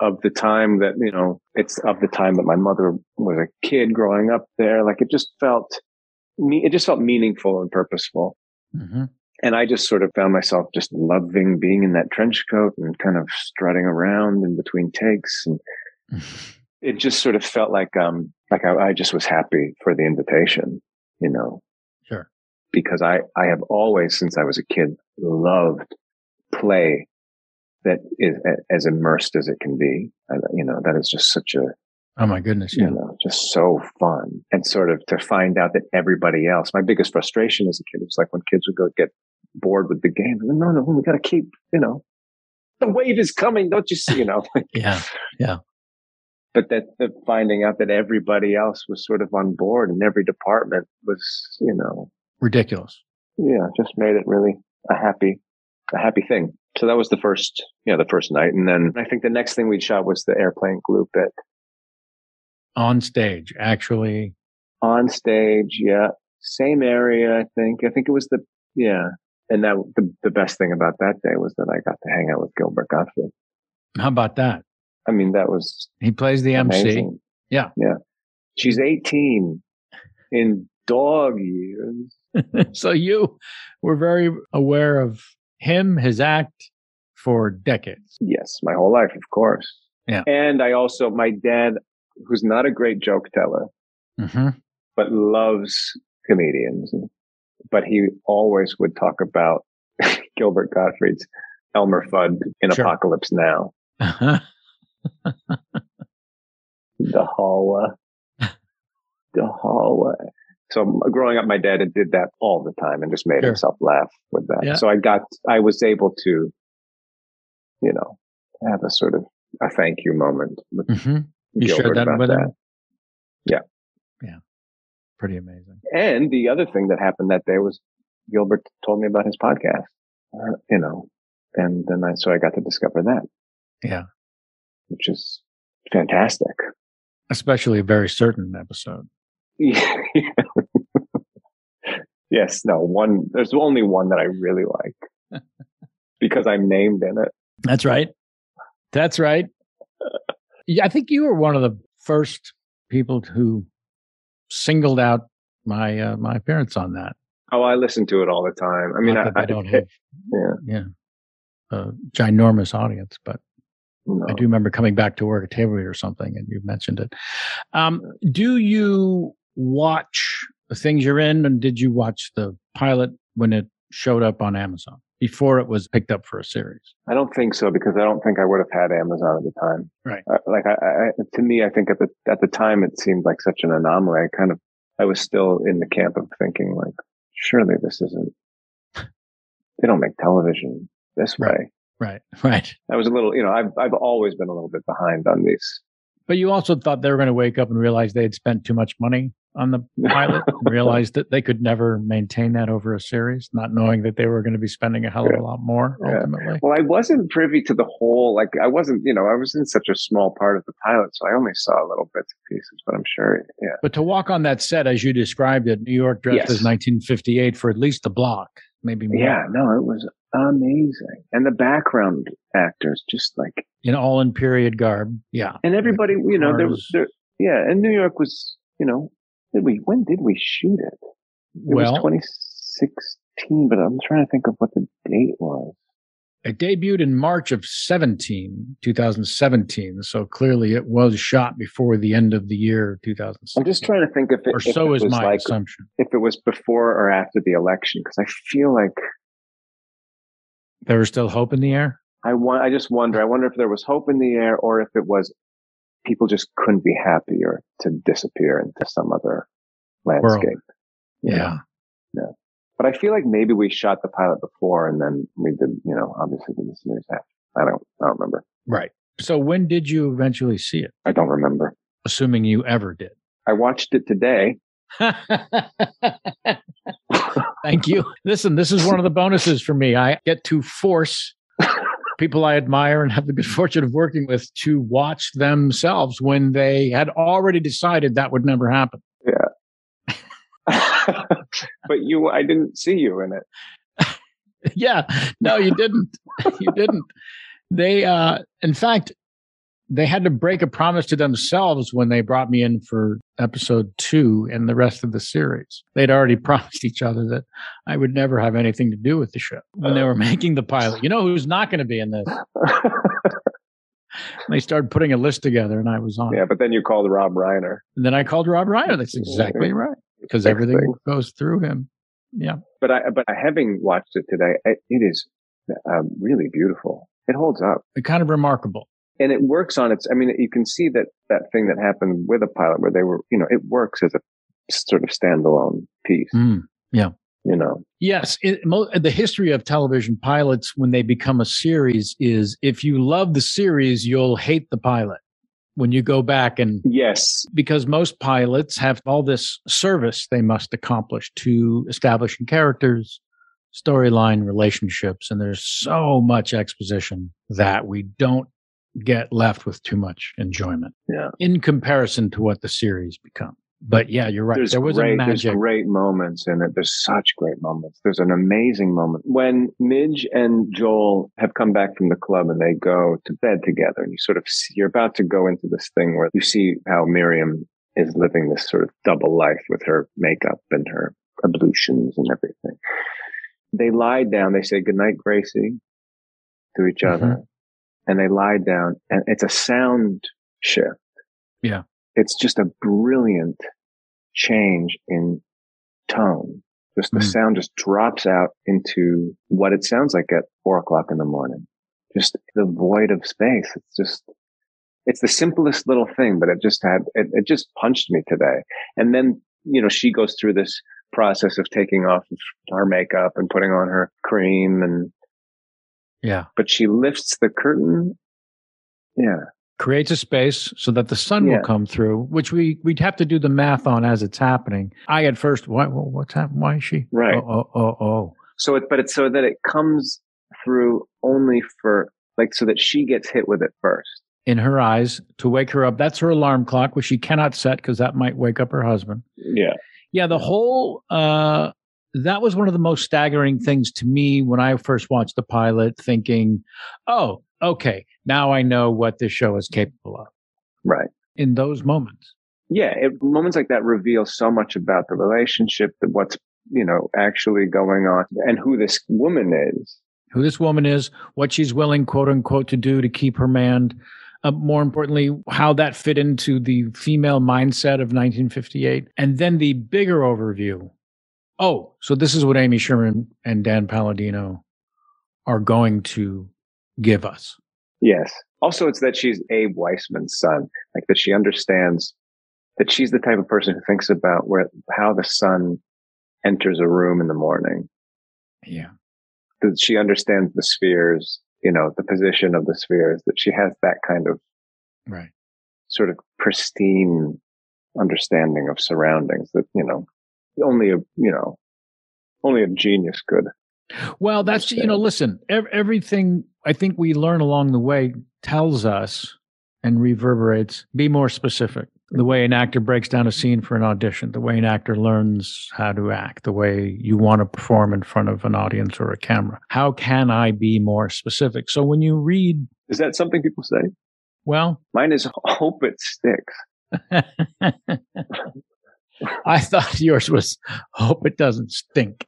of the time that, you know, it's of the time that my mother was a kid growing up there. Like it just felt me, it just felt meaningful and purposeful. Mm-hmm. And I just sort of found myself just loving being in that trench coat and kind of strutting around in between takes. And it just sort of felt like, um, like I, I just was happy for the invitation, you know? Because I, I have always, since I was a kid, loved play that is as immersed as it can be. you know, that is just such a,
Oh my goodness. Yeah.
You know, just so fun. And sort of to find out that everybody else, my biggest frustration as a kid was like when kids would go get bored with the game. No, no, we got to keep, you know, the wave is coming. Don't you see, you know?
yeah. Yeah.
But that, that finding out that everybody else was sort of on board and every department was, you know,
ridiculous.
Yeah. Just made it really a happy, a happy thing. So that was the first, you know, the first night. And then I think the next thing we shot was the airplane glue bit
on stage, actually.
On stage, yeah. Same area, I think. I think it was the, yeah. And that, the, the best thing about that day was that I got to hang out with Gilbert Gottfried.
How about that?
I mean, that was.
He plays the amazing. MC. Yeah.
Yeah. She's 18 in dog years.
so you were very aware of him, his act for decades.
Yes, my whole life, of course.
Yeah.
And I also, my dad who's not a great joke teller, mm-hmm. but loves comedians. But he always would talk about Gilbert Gottfried's Elmer Fudd in sure. Apocalypse Now. Uh-huh. the hallway. The hallway. So growing up, my dad did that all the time and just made sure. himself laugh with that. Yeah. So I got, I was able to, you know, have a sort of a thank you moment with, mm-hmm.
You Gilbert shared that with that. him?
Yeah.
Yeah. Pretty amazing.
And the other thing that happened that day was Gilbert told me about his podcast, uh, you know, and then I, so I got to discover that.
Yeah.
Which is fantastic.
Especially a very certain episode.
Yeah. yes. No, one, there's only one that I really like because I'm named in it.
That's right. That's right. Yeah, I think you were one of the first people who singled out my uh, my appearance on that.
Oh, I listen to it all the time. I mean, I,
I, don't have yeah yeah a ginormous audience, but no. I do remember coming back to work at table or something, and you mentioned it. Um, do you watch the things you're in, and did you watch the pilot when it showed up on Amazon? before it was picked up for a series?
I don't think so because I don't think I would have had Amazon at the time.
Right.
Uh, like I, I, to me, I think at the at the time it seemed like such an anomaly. I kind of I was still in the camp of thinking like, surely this isn't. They don't make television this
right.
way.
Right. Right.
I was a little, you know, I've I've always been a little bit behind on these.
But you also thought they were going to wake up and realize they had spent too much money on the pilot realized that they could never maintain that over a series, not knowing that they were going to be spending a hell of a lot more ultimately.
Well, I wasn't privy to the whole, like, I wasn't, you know, I was in such a small part of the pilot, so I only saw little bits and pieces, but I'm sure, yeah.
But to walk on that set, as you described it, New York dressed yes. as 1958 for at least a block, maybe more.
Yeah, no, it was amazing. And the background actors just like
in all in period garb. Yeah.
And everybody, you know, there was there Yeah, and New York was, you know, did we? When did we shoot it? It
Well-
was 2016, but I'm trying to think of what the date was.
It debuted in March of 17, 2017. So clearly it was shot before the end of the year 2016.
I'm just trying to think if it,
or
if
so
it
is
was
my
like
assumption.
if it was before or after the election because I feel like
There was still hope in the air.
I want. I just wonder. I wonder if there was hope in the air or if it was people just couldn't be happier to disappear into some other landscape. you know?
Yeah.
But I feel like maybe we shot the pilot before and then we did, you know, obviously did the series after. I don't, I don't remember.
Right. So when did you eventually see it?
I don't remember.
Assuming you ever did.
I watched it today.
Thank you. Listen, this is one of the bonuses for me. I get to force people I admire and have the good fortune of working with to watch themselves when they had already decided that would never happen. Yeah.
but you, I didn't see you in it.
yeah. No, you didn't. you didn't. They, uh, in fact, they had to break a promise to themselves when they brought me in for episode two and the rest of the series. They'd already promised each other that I would never have anything to do with the show when they were making the pilot. You know who's not going to be in this? They started putting a list together and I was on.
yeah, but then you called Rob Reiner.
And then I called Rob Reiner. That's exactly right. Because everything
thing.
goes through him. Yeah.
But I, but having watched it today, it, it is um, really beautiful. It holds up.
Kind of remarkable.
And it works on its i mean you can see that that thing that happened with a pilot where they were you know it works as a sort of standalone piece.
Mm.
you know?
Yes, it, mo- the history of television pilots when they become a series is if you love the series, you'll hate the pilot when you go back and
yes.
because most pilots have all this service they must accomplish to establishing characters, storyline, relationships, and there's so much exposition that we don't get left with too much enjoyment
yeah.
in comparison to what the series become. But yeah, you're right.
there's
there was
great
a
there's great moments in it. There's such great moments. There's an amazing moment. When midge and joel have come back from the club and they go to bed together and you sort of see, you're about to go into this thing where you see how miriam is living this sort of double life with her makeup and her ablutions and everything. They lie down. They say goodnight gracie to each
Mhm.
other and they lie down and it's a sound shift
Yeah.
it's just a brilliant change in tone. Just the
Mhm.
sound just drops out into what it sounds like at four o'clock in the morning. Just the void of space. It's just, it's the simplest little thing, but it just had, it, it just punched me today. And then, you know, she goes through this process of taking off her makeup and putting on her cream and,
yeah.
but she lifts the curtain. Yeah.
creates a space so that the sun
Yeah.
will come through, which we we'd have to do the math on as it's happening. I at first, why? What's happening? Why is she?
Right.
Oh, oh, oh, oh.
So it, but it's so that it comes through only for like, so that she gets hit with it first.
In her eyes, to wake her up. That's her alarm clock, which she cannot set because that might wake up her husband.
Yeah.
Yeah, the whole. uh that was one of the most staggering things to me when I first watched the pilot, thinking, "Oh, okay, now I know what this show is capable of."
Right.
In those moments,
Yeah. It, moments like that reveal so much about the relationship, that what's, you know, actually going on and who this woman is.
who this woman is, what she's willing, quote unquote, to do to keep her man. Uh, more importantly, how that fit into the female mindset of 1958. And then the bigger overview. Oh, so this is what Amy Sherman and Dan Palladino are going to give us.
Yes. Also, it's that she's Abe Weissman's son, like that she understands that she's the type of person who thinks about where, how the sun enters a room in the morning.
Yeah.
That she understands the spheres, you know, the position of the spheres, that she has that kind of
Right.
sort of pristine understanding of surroundings that, you know, only a, you know, only a genius could.
Well, that's, you know, listen, ev- everything I think we learn along the way tells us and reverberates be more specific. The way an actor breaks down a scene for an audition, the way an actor learns how to act, the way you want to perform in front of an audience or a camera. How can I be more specific? So when you read,
Is that something people say?
well,
Mine is hope it sticks.
I thought yours was hope it doesn't stink.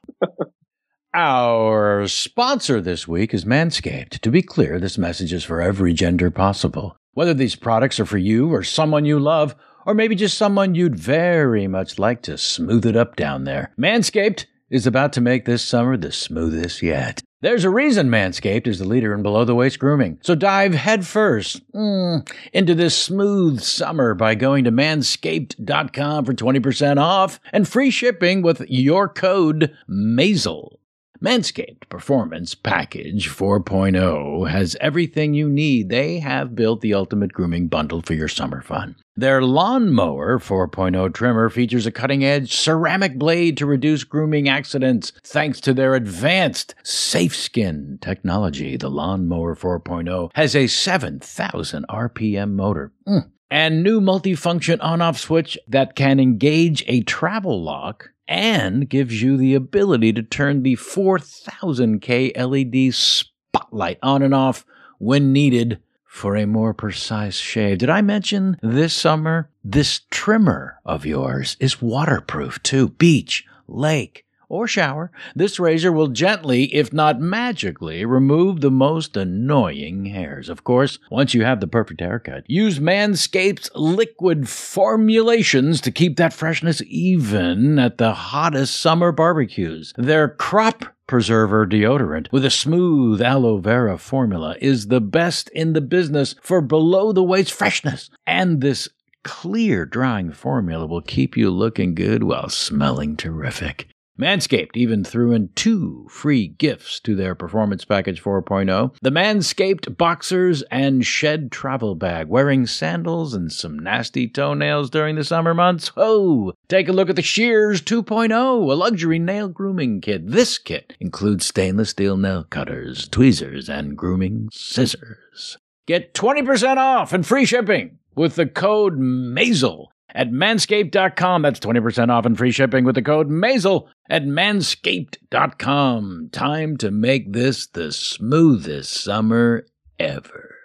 Our sponsor this week is Manscaped. To be clear, this message is for every gender possible. Whether these products are for you or someone you love, or maybe just someone you'd very much like to smooth it up down there, Manscaped is about to make this summer the smoothest yet. There's a reason Manscaped is the leader in below the waist grooming. So dive headfirst mm, into this smooth summer by going to manscaped.com for 20% off and free shipping with your code MAISEL. Manscaped Performance Package 4.0 has everything you need. They have built the ultimate grooming bundle for your summer fun. Their Lawnmower 4.0 trimmer features a cutting edge ceramic blade to reduce grooming accidents thanks to their advanced safe skin technology. The Lawnmower 4.0 has a 7,000 RPM motor. Mm. And new multifunction on off switch that can engage a travel lock and gives you the ability to turn the 4000K LED spotlight on and off when needed for a more precise shave. Did I mention this summer? This trimmer of yours is waterproof too. Beach, lake, or shower, this razor will gently, if not magically, remove the most annoying hairs. Of course, once you have the perfect haircut, use Manscaped's liquid formulations to keep that freshness even at the hottest summer barbecues. Their crop preserver deodorant with a smooth aloe vera formula is the best in the business for below the waist freshness. And this clear drying formula will keep you looking good while smelling terrific. Manscaped even threw in two free gifts to their Performance Package 4.0 the Manscaped Boxers and Shed Travel Bag, wearing sandals and some nasty toenails during the summer months. Oh, take a look at the Shears 2.0, a luxury nail grooming kit. This kit includes stainless steel nail cutters, tweezers, and grooming scissors. Get 20% off and free shipping with the code MAISEL at manscaped.com. That's 20% off and free shipping with the code MAISEL at manscaped.com. Time to make this the smoothest summer ever.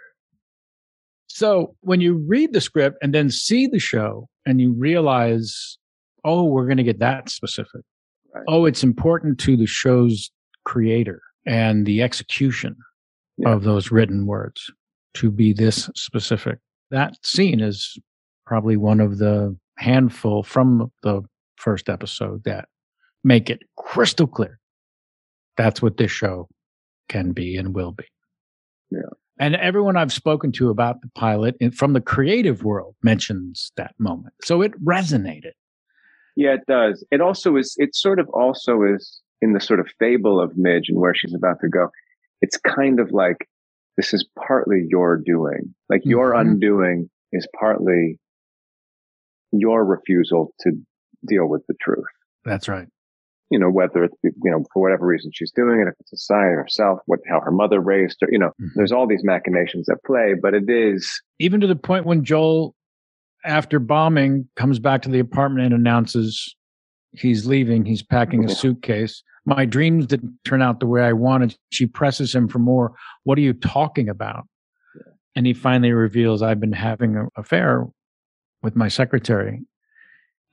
So, when you read the script and then see the show and you realize, oh, we're going to get that specific. Right. Oh, it's important to the show's creator and the execution yeah. of those written words to be this specific. That scene is probably one of the handful from the first episode that make it crystal clear. That's what this show can be and will be.
Yeah.
And everyone I've spoken to about the pilot from the creative world mentions that moment. So it resonated.
Yeah, it does. It also is, it sort of also is in the sort of fable of Midge and where she's about to go. It's kind of like this is partly your doing. Like your mm-hmm. undoing is partly your refusal to deal with the truth.
That's right
you know, whether it's, you know, for whatever reason she's doing it, if it's a sign herself, what, how her mother raised her, you know, mm-hmm. there's all these machinations at play, but it is.
Even to the point when Joel, after bombing, comes back to the apartment and announces he's leaving, he's packing a suitcase. My dreams didn't turn out the way I wanted. She presses him for more. What are you talking about? And he finally reveals, I've been having an affair with my secretary.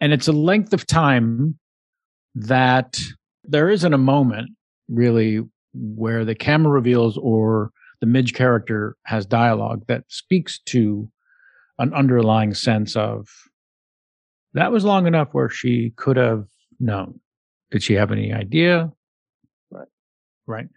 And it's a length of time that there isn't a moment really where the camera reveals or the Midge character has dialogue that speaks to an underlying sense of that was long enough where she could have known. Did she have any idea?
Right.
Right.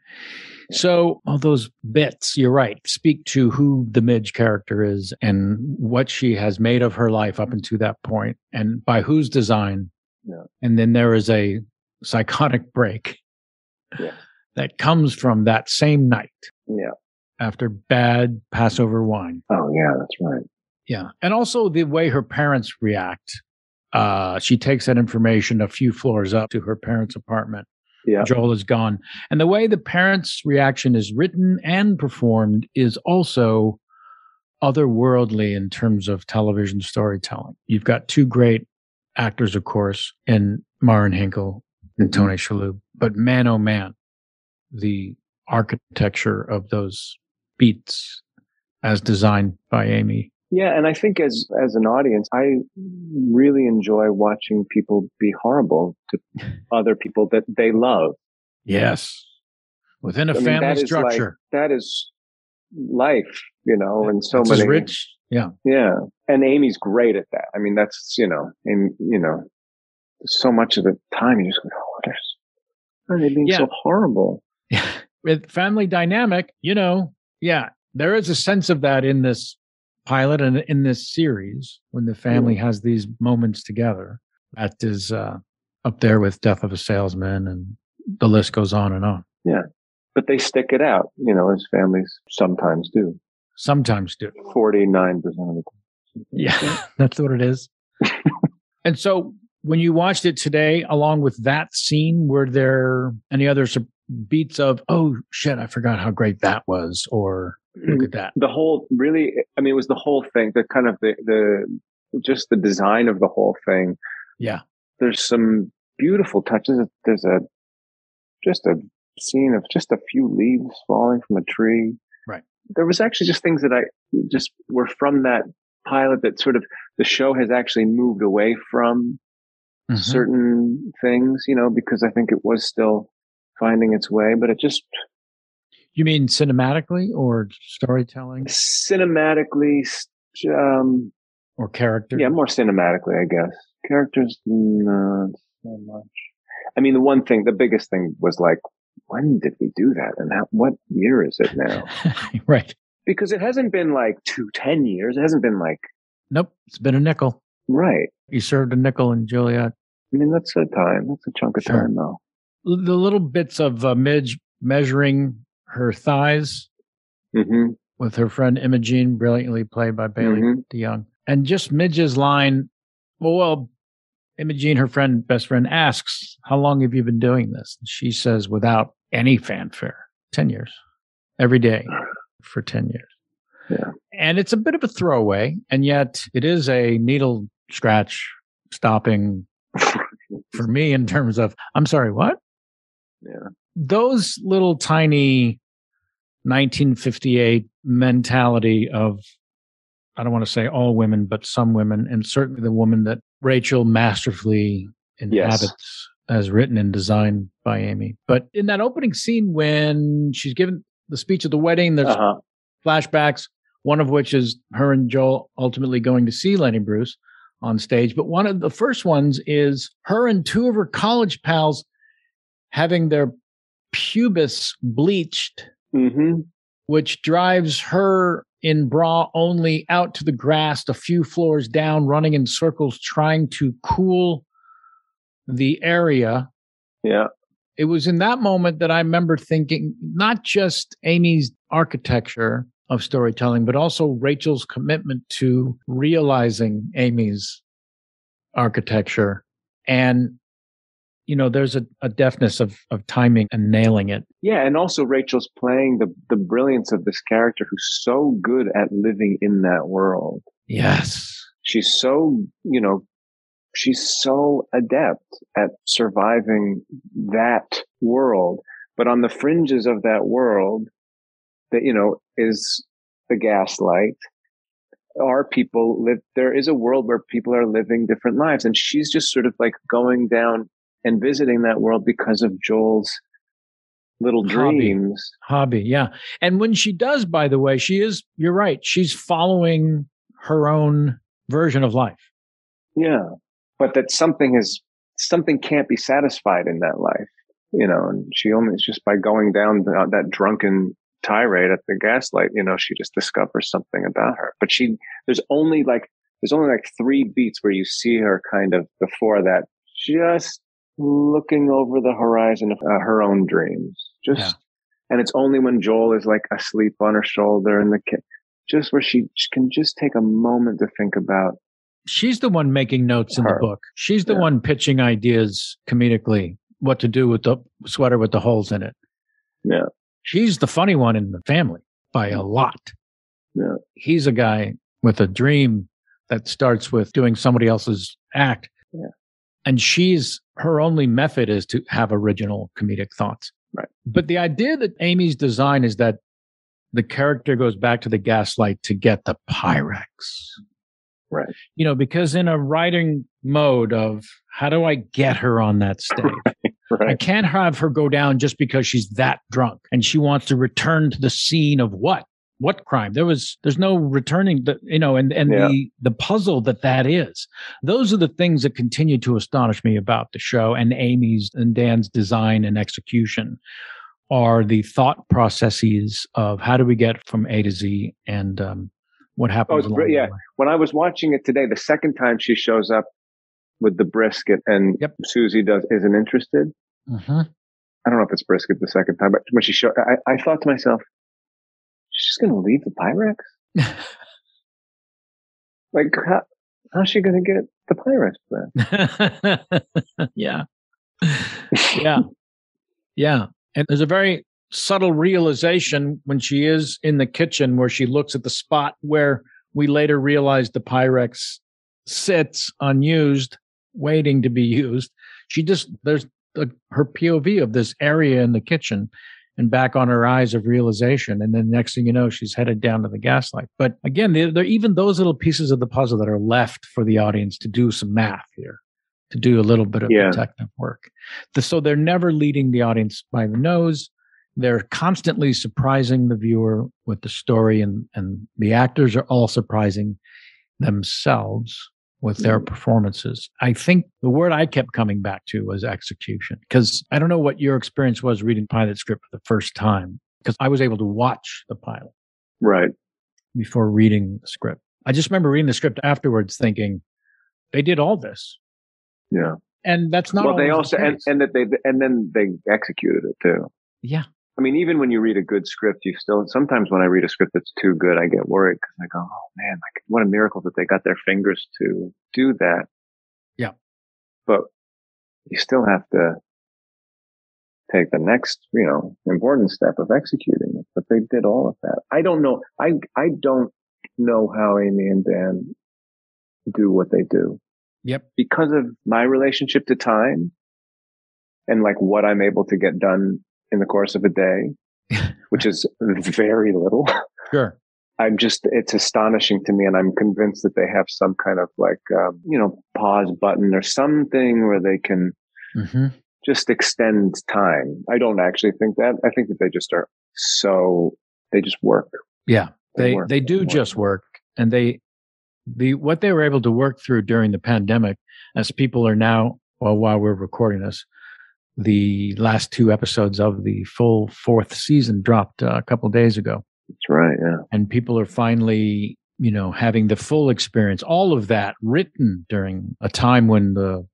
So all those bits, you're right, speak to who the Midge character is and what she has made of her life up until that point and by whose design
yeah.
And then there is a psychotic break
yeah.
that comes from that same night.
Yeah.
After bad Passover wine.
Oh, yeah, that's right.
Yeah. And also the way her parents react. Uh, she takes that information a few floors up to her parents' apartment.
Yeah.
Joel is gone. And the way the parents' reaction is written and performed is also otherworldly in terms of television storytelling. You've got two great actors, of course, in Marin Hinkle and mm-hmm. Tony Shalhoub. But man, oh man, the architecture of those beats as designed by Amy
Yeah, and I think as as an audience, I really enjoy watching people be horrible to other people that they love.
Yes. Within a
I mean,
family
that is
structure.
Like, that is life, you know, and so
That's
many
rich. Yeah.
Yeah, and Amy's great at that. I mean, that's you know, and you know, so much of the time you just go, oh, there's, why are they being
Yeah.
so horrible?
With family dynamic, you know, yeah, there is a sense of that in this pilot and in this series when the family has these moments together. That is uh, up there with Death of a Salesman, and the list goes on and on. Yeah.
But they stick it out, you know, as families sometimes do.
Sometimes do.
Forty nine percent of the time.
Yeah, that's what it is. and so when you watched it today, along with that scene, were there any other beats of, oh shit, I forgot how great that was? Or look at that.
the whole really i mean it was the whole thing the kind of the the just the design of the whole thing
Yeah.
there's some beautiful touches there's a just a scene of just a few leaves falling from a tree
Right.
there was actually just things that i just were from that pilot that sort of the show has actually moved away from
Mhm.
certain things you know because i think it was still finding its way but it just
You mean cinematically or storytelling
cinematically um
or character?
Yeah, more cinematically, I guess. Characters, not so much. I mean, the one thing, the biggest thing was like, when did we do that? And how, what year is it now?
right.
because it hasn't been like two, ten years. It hasn't been like,
Nope. It's been a nickel.
right.
You served a nickel in Joliet.
I mean, that's a time. That's a chunk of
Sure.
time, though.
The little bits of uh, Midge measuring her thighs
hmm
with her friend Imogene, brilliantly played by Bailey
Mhm.
DeYoung. And just Midge's line, well, well, Imogene, her friend, best friend, asks, How long have you been doing this? And she says, without any fanfare, 10 years, every day for 10 years.
Yeah.
And it's a bit of a throwaway, and yet it is a needle scratch stopping for me in terms of, I'm sorry, what?
Yeah.
Those little tiny 1958 mentality of I don't want to say all women, but some women, and certainly the woman that Rachel masterfully inhabits as written and designed by Amy. But in that opening scene when she's given the speech at the wedding, there's
Uh-huh.
flashbacks, one of which is her and Joel ultimately going to see Lenny Bruce on stage. But one of the first ones is her and two of her college pals having their pubis bleached
hmm
which drives her in bra only out to the grass a few floors down, running in circles, trying to cool the area.
Yeah.
It was in that moment that I remember thinking not just Amy's architecture of storytelling, but also Rachel's commitment to realizing Amy's architecture. And, you know, there's a, a deftness of, of timing and nailing it.
Yeah, and also Rachel's playing the the brilliance of this character who's so good at living in that world.
Yes.
she's so you know she's so adept at surviving that world but on the fringes of that world that you know is the gaslight are people live there is a world where people are living different lives and she's just sort of like going down and visiting that world because of joel's little
Hobby.
dreams
hobby yeah and when she does by the way she is you're right she's following her own version of life
Yeah. But that something is, something can't be satisfied in that life, you know, and she only, it's just by going down the, that drunken tirade at the gaslight, you know, she just discovers something about her. But she, there's only like, there's only like three beats where you see her kind of before that, just looking over the horizon of uh, her own dreams. Just,
Yeah.
and it's only when Joel is like asleep on her shoulder in the kit, just where she can just take a moment to think about
she's the one making notes in the book she's the
Yeah.
one pitching ideas comedically what to do with the sweater with the holes in it
Yeah.
she's the funny one in the family by a lot
Yeah.
he's a guy with a dream that starts with doing somebody else's act
Yeah.
and she's her only method is to have original comedic thoughts
Right.
but the idea that amy's design is that the character goes back to the gaslight to get the Pyrex.
Right.
You know, because in a writing mode of how do I get her on that stage?
Right.
I can't have her go down just because she's that drunk and she wants to return to the scene of what? What crime? There was, there's no returning the, you know, and, and
Yeah.
the, the puzzle that that is. Those are the things that continue to astonish me about the show and Amy's and Dan's design and execution are the thought processes of how do we get from A to Z and, um, what happens.
Oh, great,
the
yeah. when I was watching it today, the second time she shows up with the brisket and
Yep.
Susie does isn't interested.
Mhm.
I don't know if it's brisket the second time, but when she showed, I, I thought to myself, she's going to leave the Pyrex. Like, how, how's she going to get the Pyrex then?
yeah. Yeah. Yeah. And there's a very subtle realization when she is in the kitchen where she looks at the spot where we later realize the Pyrex sits unused, waiting to be used. She just, there's the, her POV of this area in the kitchen and back on her eyes of realization. And then next thing you know, she's headed down to the gaslight. But again, there there are even those little pieces of the puzzle that are left for the audience to do some math here, to do a little bit of
Yeah.
detective work. The- so they're never leading the audience by the nose. They're constantly surprising the viewer with the story and, and the actors are all surprising themselves with their mm. performances. I think the word I kept coming back to was execution because I don't know what your experience was reading pilot script for the first time because I was able to watch the pilot
Right.
before reading the script. I just remember reading the script afterwards thinking they did all this.
Yeah.
And that's not
well, they
always the
also, and, and that they, and then they executed it too.
yeah.
I mean, even when you read a good script, you still, sometimes when I read a script that's too good, I get worried because I go, oh man, like what a miracle that they got their fingers to do that.
Yeah.
But you still have to take the next, you know, important step of executing it. But they did all of that. I don't know. I, I don't know how Amy and Dan do what they do
Yep.
because of my relationship to time and like what I'm able to get done in the course of a day, which is very little.
Sure.
I'm just, it's astonishing to me. And I'm convinced that they have some kind of like, um, you know, pause button or something where they can
hmm
just extend time. I don't actually think that. I think that they just are so, they just work.
Yeah. They
work.
they do
work.
just work and they the what they were able to work through during the pandemic as people are now well while we're recording this the last two episodes of the full fourth season dropped uh, a couple of days ago
That's right. Yeah.
and people are finally you know having the full experience all of that written during a time when the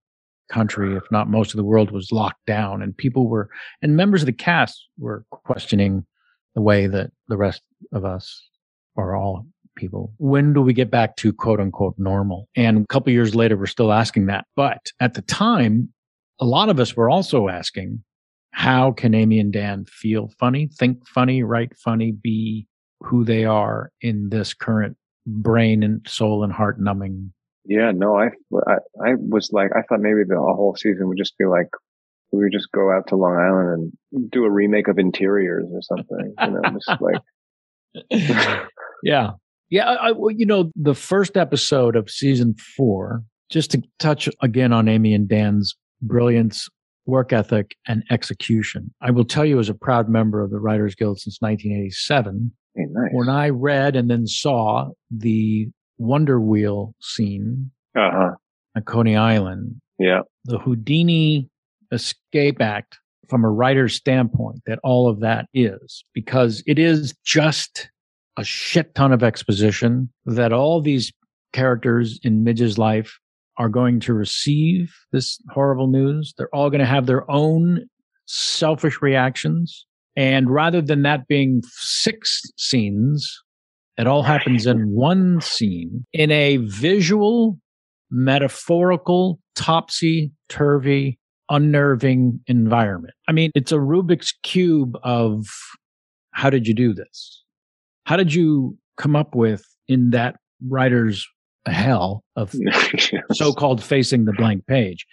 country if not most of the world was locked down and people were and members of the cast were questioning the way that the rest of us or all people when do we get back to quote unquote normal and a couple years later we're still asking that but at the time a lot of us were also asking how can amy and dan feel funny think funny write funny be who they are in this current brain and soul and heart numbing
Yeah. No, I, I, I was like, I thought maybe the whole season would just be like, we would just go out to Long Island and do a remake of Interiors or something. You know, just like,
yeah. Yeah. I, well, you know, the first episode of season four, just to touch again on Amy and Dan's brilliance, work ethic, and execution. I will tell you, as a proud member of the Writers Guild since 1987,
hey, nice.
when I read and then saw the Wonder Wheel scene
uh huh.
at Coney Island,
Yeah.
the Houdini escape act from a writer's standpoint that all of that is because it is just a shit ton of exposition that all these characters in Midge's life are going to receive this horrible news. They're all going to have their own selfish reactions. And rather than that being six scenes, it all happens in one scene in a visual, metaphorical, topsy turvy, unnerving environment. I mean, it's a Rubik's Cube of how did you do this? How did you come up with in that writer's hell of
Yes.
so called facing the blank page?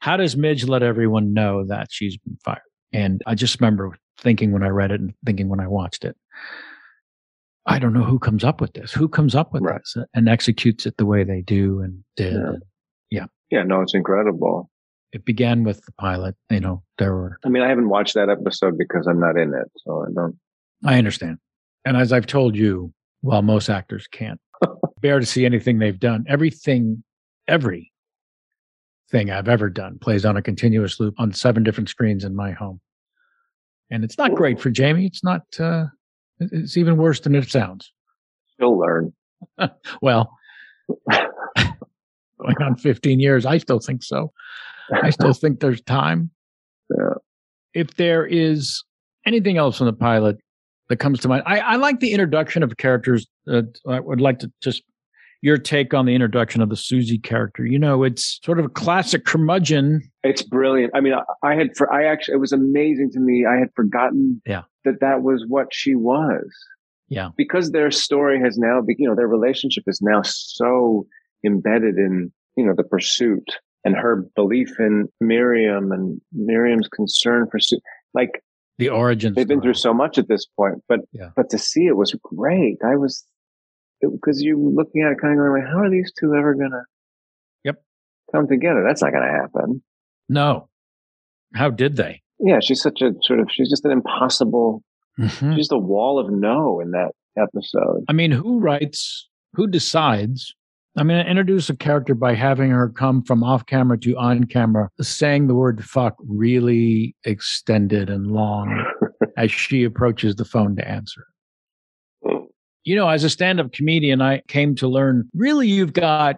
How does Midge let everyone know that she's been fired? And I just remember thinking when I read it and thinking when I watched it. I don't know who comes up with this. Who comes up with
Right.
this uh, and executes it the way they do and did.
Yeah.
And
Yeah, no, it's incredible.
it began with the pilot. You know, there were.
I mean, I haven't watched that episode because I'm not in it, so I don't.
I understand. And as I've told you, while most actors can't bear to see anything they've done, everything, every thing I've ever done plays on a continuous loop on seven different screens in my home. And it's not great for Jamie. It's not, uh, it's even worse than it sounds.
Still learn.
Well, going on 15 years, I still think so. I still think there's time.
Yeah.
If there is anything else in the pilot that comes to mind, I, I like the introduction of characters. Uh, I would like to just your take on the introduction of the Susie character. You know, it's sort of a classic curmudgeon.
It's brilliant. I mean, I, I had for I actually it was amazing to me. I had forgotten
Yeah.
that that was what she was.
Yeah.
because their story has now, be, you know, their relationship is now so embedded in you know the pursuit and her belief in Miriam and Miriam's concern for Su- like
The origins.
they've been through so much at this point, but
Yeah.
but to see it was great. I was because you looking at it kind of going, like, how are these two ever gonna
Yep.
come together? That's not gonna happen.
No. How did they?
Yeah, she's such a sort of she's just an impossible
Mhm.
she's just a wall of no in that episode.
I mean, who writes, who decides? I mean, introduce a character by having her come from off camera to on camera, saying the word fuck really extended and long as she approaches the phone to answer. Hmm. You know, as a stand up comedian, I came to learn really you've got,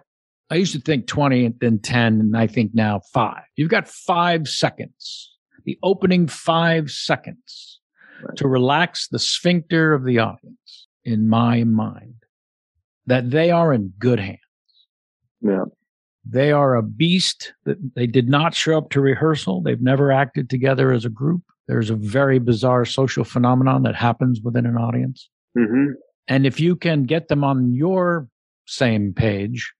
I used to think 20 and then 10, and I think now five. You've got five seconds, the opening five seconds
Right.
to relax the sphincter of the audience in my mind that they are in good hands.
Yeah.
They are a beast that they did not show up to rehearsal. They've never acted together as a group. There's a very bizarre social phenomenon that happens within an audience.
hmm
And if you can get them on your same page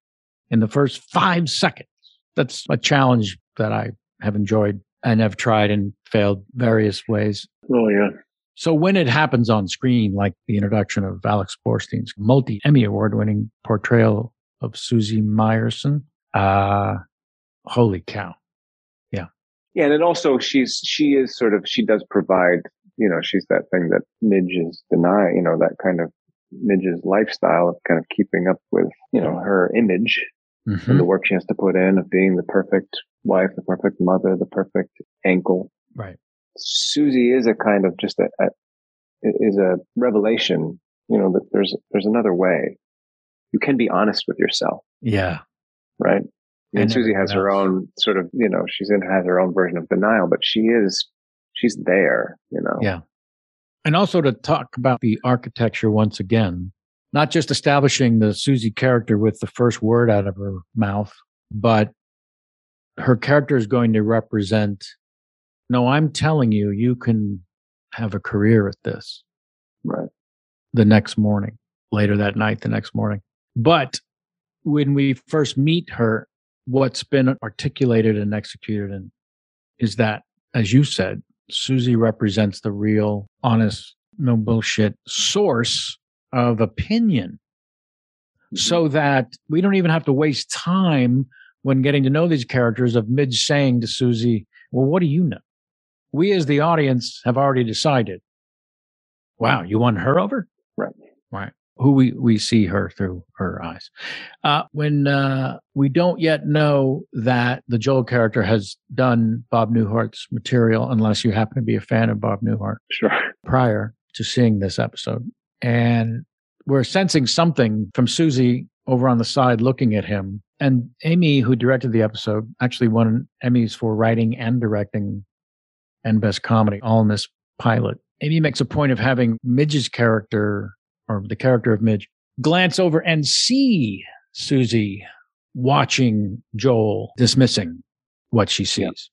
in the first five seconds, that's a challenge that I have enjoyed and have tried and failed various ways.
Oh yeah.
So when it happens on screen, like the introduction of Alex Borstein's multi Emmy award winning portrayal of Susie Myerson, uh, holy cow.
Yeah, Yeah. and it also she's she is sort of she does provide you know she's that thing that Midge is denying you know that kind of Midge's lifestyle of kind of keeping up with you know her image
Mhm.
and the work she has to put in of being the perfect wife, the perfect mother, the perfect ankle.
Right.
Susie is a kind of just a, a is a revelation. You know that there's there's another way. You can be honest with yourself,
Yeah.
right? And,
And
Susie has her own sort of you know she's in has her own version of denial, but she is she's there. You know.
Yeah. And also to talk about the architecture once again, not just establishing the Susie character with the first word out of her mouth, but her character is going to represent, no, I'm telling you, you can have a career at this
Right.
the next morning, later that night, the next morning. But when we first meet her, what's been articulated and executed and is that, as you said, Susie represents the real, honest, no bullshit source of opinion mm-hmm. so that we don't even have to waste time when getting to know these characters of Midge saying to Susie, well, what do you know? We as the audience have already decided. Wow, you won her over?
Right.
Right. Who we, we see her through her eyes. Uh, when uh, we don't yet know that the Joel character has done Bob Newhart's material, unless you happen to be a fan of Bob Newhart
Sure.
prior to seeing this episode. And we're sensing something from Susie over on the side looking at him. And Amy, who directed the episode, actually won Emmys for writing and directing and best comedy, all in this pilot. Amy makes a point of having Midge's character, or the character of Midge, glance over and see Susie watching Joel dismissing what she sees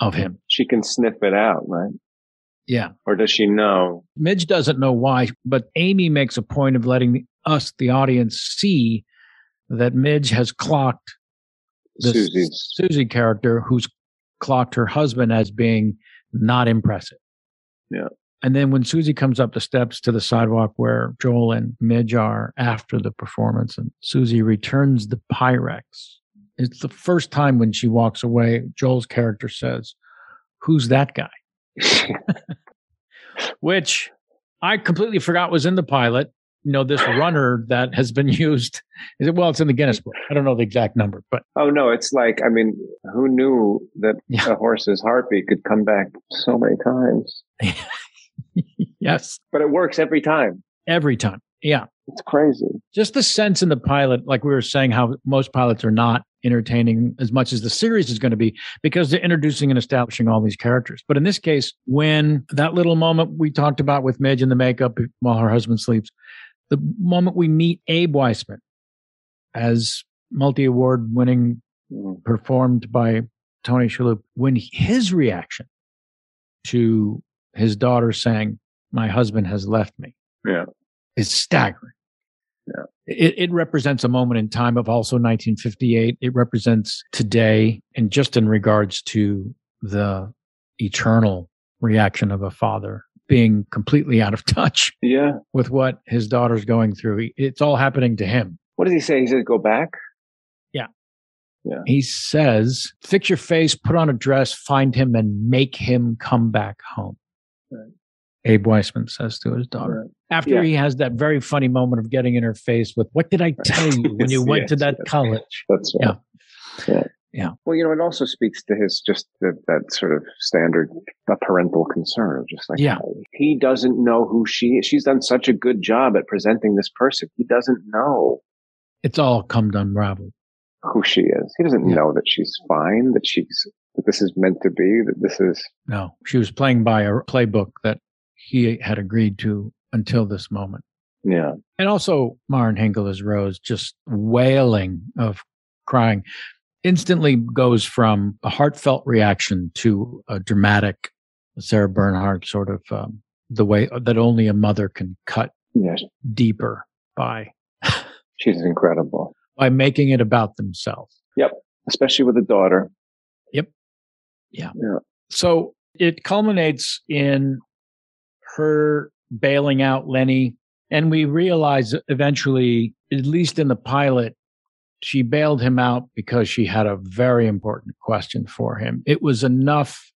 of him.
She can sniff it out, right?
Yeah.
Or does she know?
Midge doesn't know why, but Amy makes a point of letting us, the audience, see that Midge has clocked the
Susie's.
Susie character who's clocked her husband as being not impressive.
Yeah.
And then when Susie comes up the steps to the sidewalk where Joel and Midge are after the performance, and Susie returns the Pyrex, it's the first time when she walks away, Joel's character says, Who's that guy? Which I completely forgot was in the pilot. You know, this runner that has been used. Is it well, it's in the Guinness book. I don't know the exact number, but
Oh no, it's like I mean, who knew that
Yeah.
a horse's heartbeat could come back so many times?
yes,
But it works every time.
every time. Yeah.
It's crazy.
just the sense in the pilot, like we were saying, how most pilots are not entertaining as much as the series is going to be because they're introducing and establishing all these characters. But in this case, when that little moment we talked about with Midge in the makeup while her husband sleeps, the moment we meet Abe Weissman as multi award winning,
Mm.
performed by Tony Shalhoub, when his reaction to his daughter saying, My husband has left me
Yeah.
is staggering.
Yeah.
It, it represents a moment in time of also 1958. It represents today, and just in regards to the eternal reaction of a father being completely out of touch
Yeah.
with what his daughter's going through. It's all happening to him.
What does he say? He says, "Go back." Yeah. Yeah.
He says, Fix your face, put on a dress, find him, and make him come back home.
Right.
Abe Weissman says to his daughter.
Right.
After
Yeah.
he has that very funny moment of getting in her face with, What did I tell you when you
Yes,
went to that
yes.
college?
That's
Yeah.
right. Yeah.
Yeah.
Well, you know, it also speaks to his just the, that sort of standard parental concern, just like
Yeah.
he doesn't know who she is. She's done such a good job at presenting this person. He doesn't know
It's all come to unravel.
who she is. He doesn't
Yeah.
know that she's fine, that she's that this is meant to be, that this is
No, she was playing by a playbook that he had agreed to until this moment.
yeah.
And also, Marin Hinkle as Rose, just wailing of crying, instantly goes from a heartfelt reaction to a dramatic Sarah Bernhardt sort of um, the way that only a mother can cut
Yeah.
deeper by
She's incredible.
by making it about themselves. Yep.
Especially with a daughter.
So it culminates in her bailing out Lenny. And we realize eventually, at least in the pilot, she bailed him out because she had a very important question for him. It was enough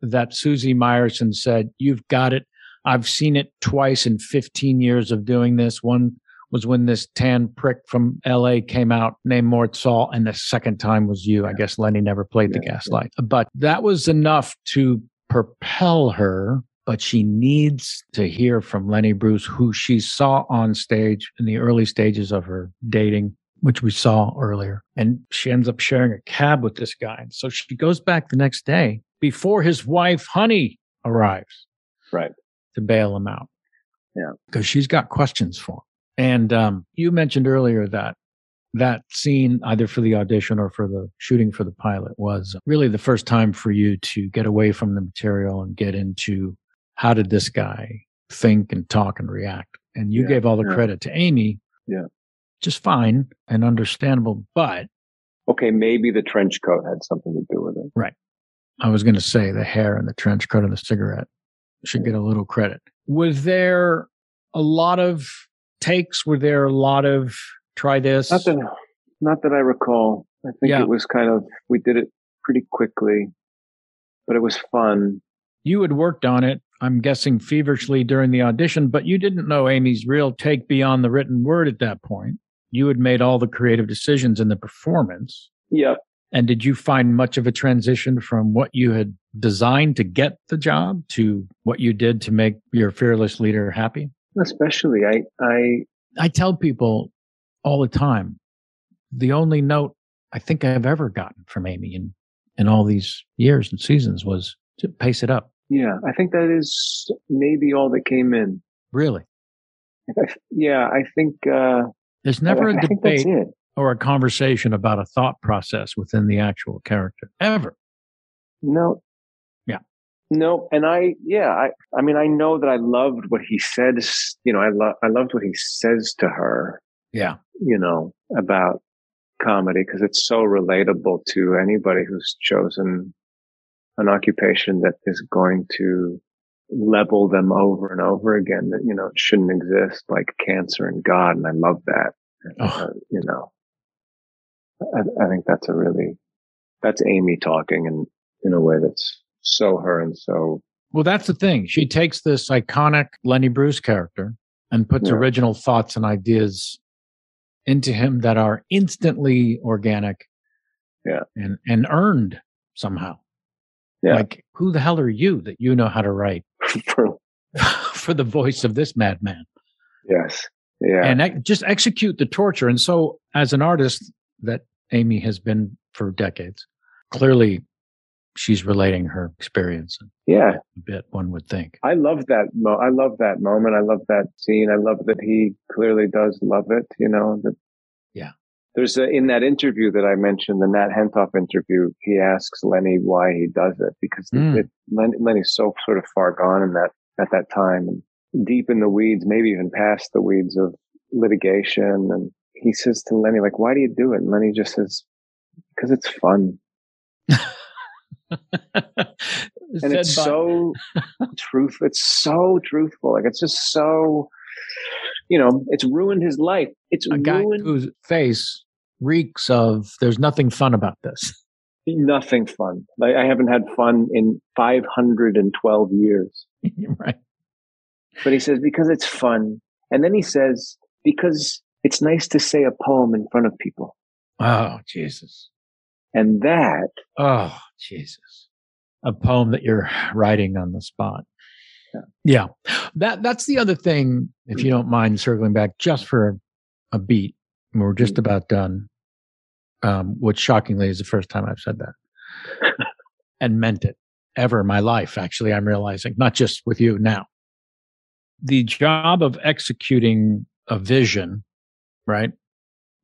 that Susie Myerson said, You've got it. I've seen it twice in 15 years of doing this. One was when this tan prick from LA came out named Mort Sahl, and the second time was you. I guess Lenny never played the
Yeah,
gaslight, but that was enough to propel her. But she needs to hear from Lenny Bruce, who she saw on stage in the early stages of her dating, which we saw earlier. And she ends up sharing a cab with this guy. And so she goes back the next day before his wife, Honey, arrives
Right.
to bail him out.
Yeah.
Because she's got questions for him. And um, you mentioned earlier that that scene, either for the audition or for the shooting for the pilot, was really the first time for you to get away from the material and get into how did this guy think and talk and react. And you
Yeah,
gave all the
yeah.
credit to Amy.
Yeah.
Just fine and understandable. But
Okay, maybe the trench coat had something to do with it. Right.
I was going to say the hair and the trench coat and the cigarette should get a little credit. Was there a lot of takes? Were there a lot of try this?
Not that, not that I recall. I think
Yeah.
it was kind of we did it pretty quickly, but it was fun.
You had worked on it, I'm guessing feverishly during the audition, but you didn't know Amy's real take beyond the written word at that point. You had made all the creative decisions in the performance.
Yep.
And did you find much of a transition from what you had designed to get the job to what you did to make your fearless leader happy?
Especially, I, I,
I tell people all the time, the only note I think I've ever gotten from Amy in, in all these years and seasons was to pace it up.
yeah, I think that is maybe all that came in.
Really.
Yeah, I think, uh,
There's never
I,
a
I
debate or a conversation about a thought process within the actual character ever.
No. No, and I, yeah, I, I mean, I know that I loved what he said. You know, I love, I loved what he says to her.
Yeah.
You know, about comedy because it's so relatable to anybody who's chosen an occupation that is going to level them over and over again that, you know, it shouldn't exist like cancer and God. And I love that. Oh. Uh, you know, I, I think that's a really, that's Amy talking and in a way that's so her and so.
Well, that's the thing. She takes this iconic Lenny Bruce character and puts yeah. original thoughts and ideas into him that are instantly organic
yeah
and and earned somehow yeah like who the hell are you that you know how to write for for the voice of this madman
yes yeah
and just execute the torture and so as an artist that amy has been for decades clearly she's relating her experience.
Yeah,
a bit one would think.
I love that. Mo- I love that moment. I love that scene. I love that he clearly does love it. You know that.
Yeah.
There's a, in that interview that I mentioned, the Nat Hentoff interview. He asks Lenny why he does it because mm. it, Lenny, Lenny's so sort of far gone in that at that time and deep in the weeds, maybe even past the weeds of litigation. And he says to Lenny, like, "Why do you do it?" And Lenny just says, "Because it's fun." and it's by- so truth. It's so truthful. Like it's just so, you know, it's ruined his life. It's
a guy whose face reeks of. There's nothing fun about this.
Nothing fun. Like I haven't had fun in 512 years.
right.
But he says because it's fun, and then he says because it's nice to say a poem in front of people.
Oh Jesus!
And that.
Oh, Jesus. A poem that you're writing on the spot. Yeah. yeah. That that's the other thing, if you don't mind circling back just for a beat. We're just mm-hmm. about done. Um, which shockingly is the first time I've said that. and meant it ever in my life, actually, I'm realizing, not just with you now. The job of executing a vision, right?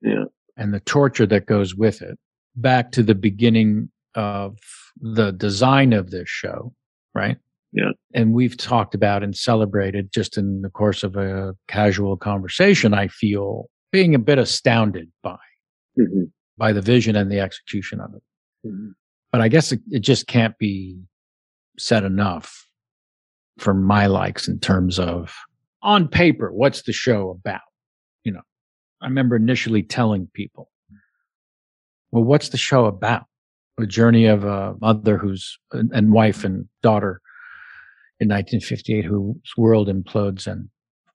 Yeah.
And the torture that goes with it back to the beginning of the design of this show, right?
Yeah.
And we've talked about and celebrated just in the course of a casual conversation, I feel being a bit astounded by mm-hmm. by the vision and the execution of it. Mm-hmm. But I guess it, it just can't be said enough for my likes in terms of on paper, what's the show about? You know, I remember initially telling people well, what's the show about? A journey of a mother who's and wife and daughter in 1958 whose world implodes and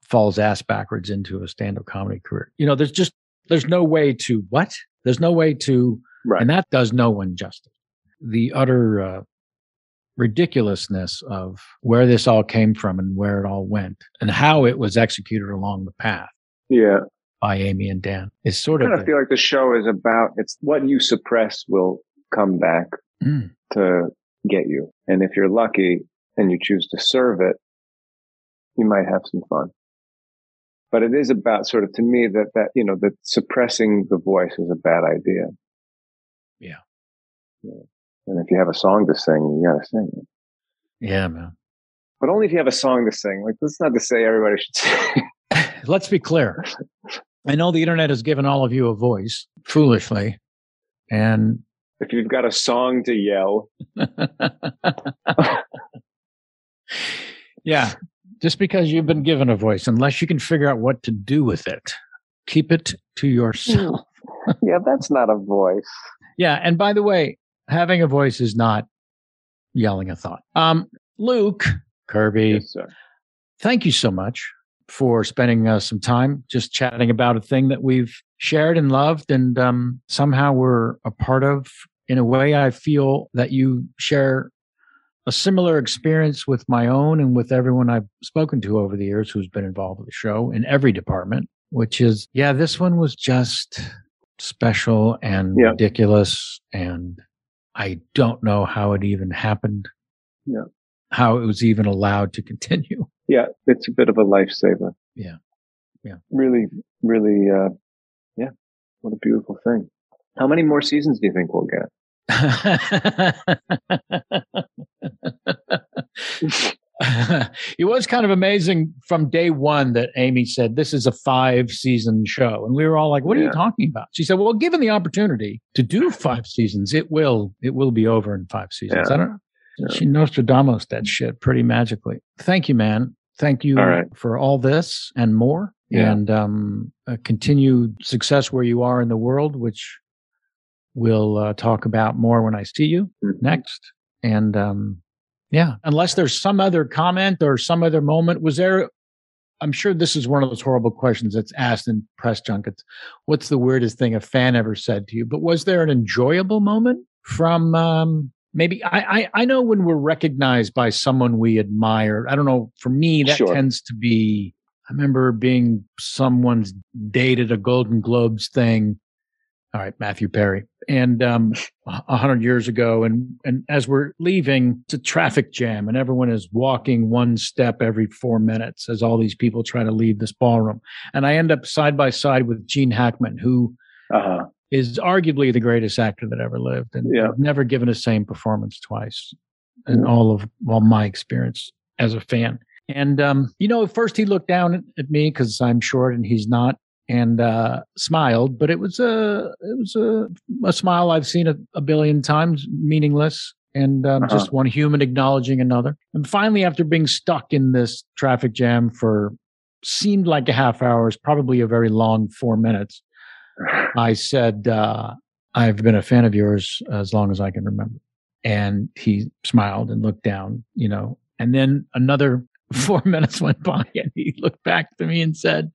falls ass backwards into a stand-up comedy career. You know, there's just there's no way to what? There's no way to right. and that does no one justice. The utter uh, ridiculousness of where this all came from and where it all went and how it was executed along the path.
Yeah
by Amy and Dan. It's sort
I
of.
I feel like the show is about it's what you suppress will come back mm. to get you, and if you're lucky and you choose to serve it, you might have some fun. But it is about sort of to me that that you know that suppressing the voice is a bad idea.
Yeah.
yeah. And if you have a song to sing, you got to sing it.
Yeah, man.
But only if you have a song to sing. Like that's not to say everybody should sing.
Let's be clear. I know the internet has given all of you a voice foolishly. And
if you've got a song to yell.
yeah. Just because you've been given a voice, unless you can figure out what to do with it, keep it to yourself.
yeah, that's not a voice.
Yeah. And by the way, having a voice is not yelling a thought. Um, Luke Kirby,
yes,
thank you so much for spending uh, some time just chatting about a thing that we've shared and loved and um, somehow we're a part of. In a way, I feel that you share a similar experience with my own and with everyone I've spoken to over the years who's been involved with the show in every department, which is, yeah, this one was just special and yeah. ridiculous. And I don't know how it even happened.
Yeah.
How it was even allowed to continue
yeah, it's a bit of a lifesaver.
Yeah. Yeah.
Really, really, uh, yeah. What a beautiful thing. How many more seasons do you think we'll get?
it was kind of amazing from day one that Amy said this is a five season show, and we were all like, "What are you talking about?" She said, "Well, given the opportunity to do five seasons, it will it will be over in five seasons." Yeah. I don't know
Yeah.
She Nostradamus that shit pretty magically. Thank you, man. Thank you
All right.
for all this and more.
Yeah.
And um, continued success where you are in the world, which we'll uh, talk about more when I see you
Mhm.
next. And um, yeah, unless there's some other comment or some other moment, was there? I'm sure this is one of those horrible questions that's asked in press junkets. What's the weirdest thing a fan ever said to you? But was there an enjoyable moment from um, maybe? I, I I know when we're recognized by someone we admire. I don't know. For me, that
Sure.
tends to be. I remember being someone's date at a Golden Globes thing. All right, Matthew Perry, and um, a hundred years ago, and and as we're leaving, it's a traffic jam, and everyone is walking one step every four minutes as all these people try to leave this ballroom, and I end up side by side with Gene Hackman, who
Uh-huh.
Is arguably the greatest actor that ever lived, and
Yeah.
never given the same performance twice in
Mhm.
all of well my experience as a fan. And um, you know, at first he looked down at, at me because I'm short and he's not, and uh, smiled. But it was a it was a, a smile I've seen a, a billion times, meaningless, and um,
Uh-huh.
just one human acknowledging another. And finally, after being stuck in this traffic jam for seemed like a half hour, is probably a very long four minutes. I said, uh, I've been a fan of yours as long as I can remember. And he smiled and looked down, you know, and then another four minutes went by and he looked back to me and said,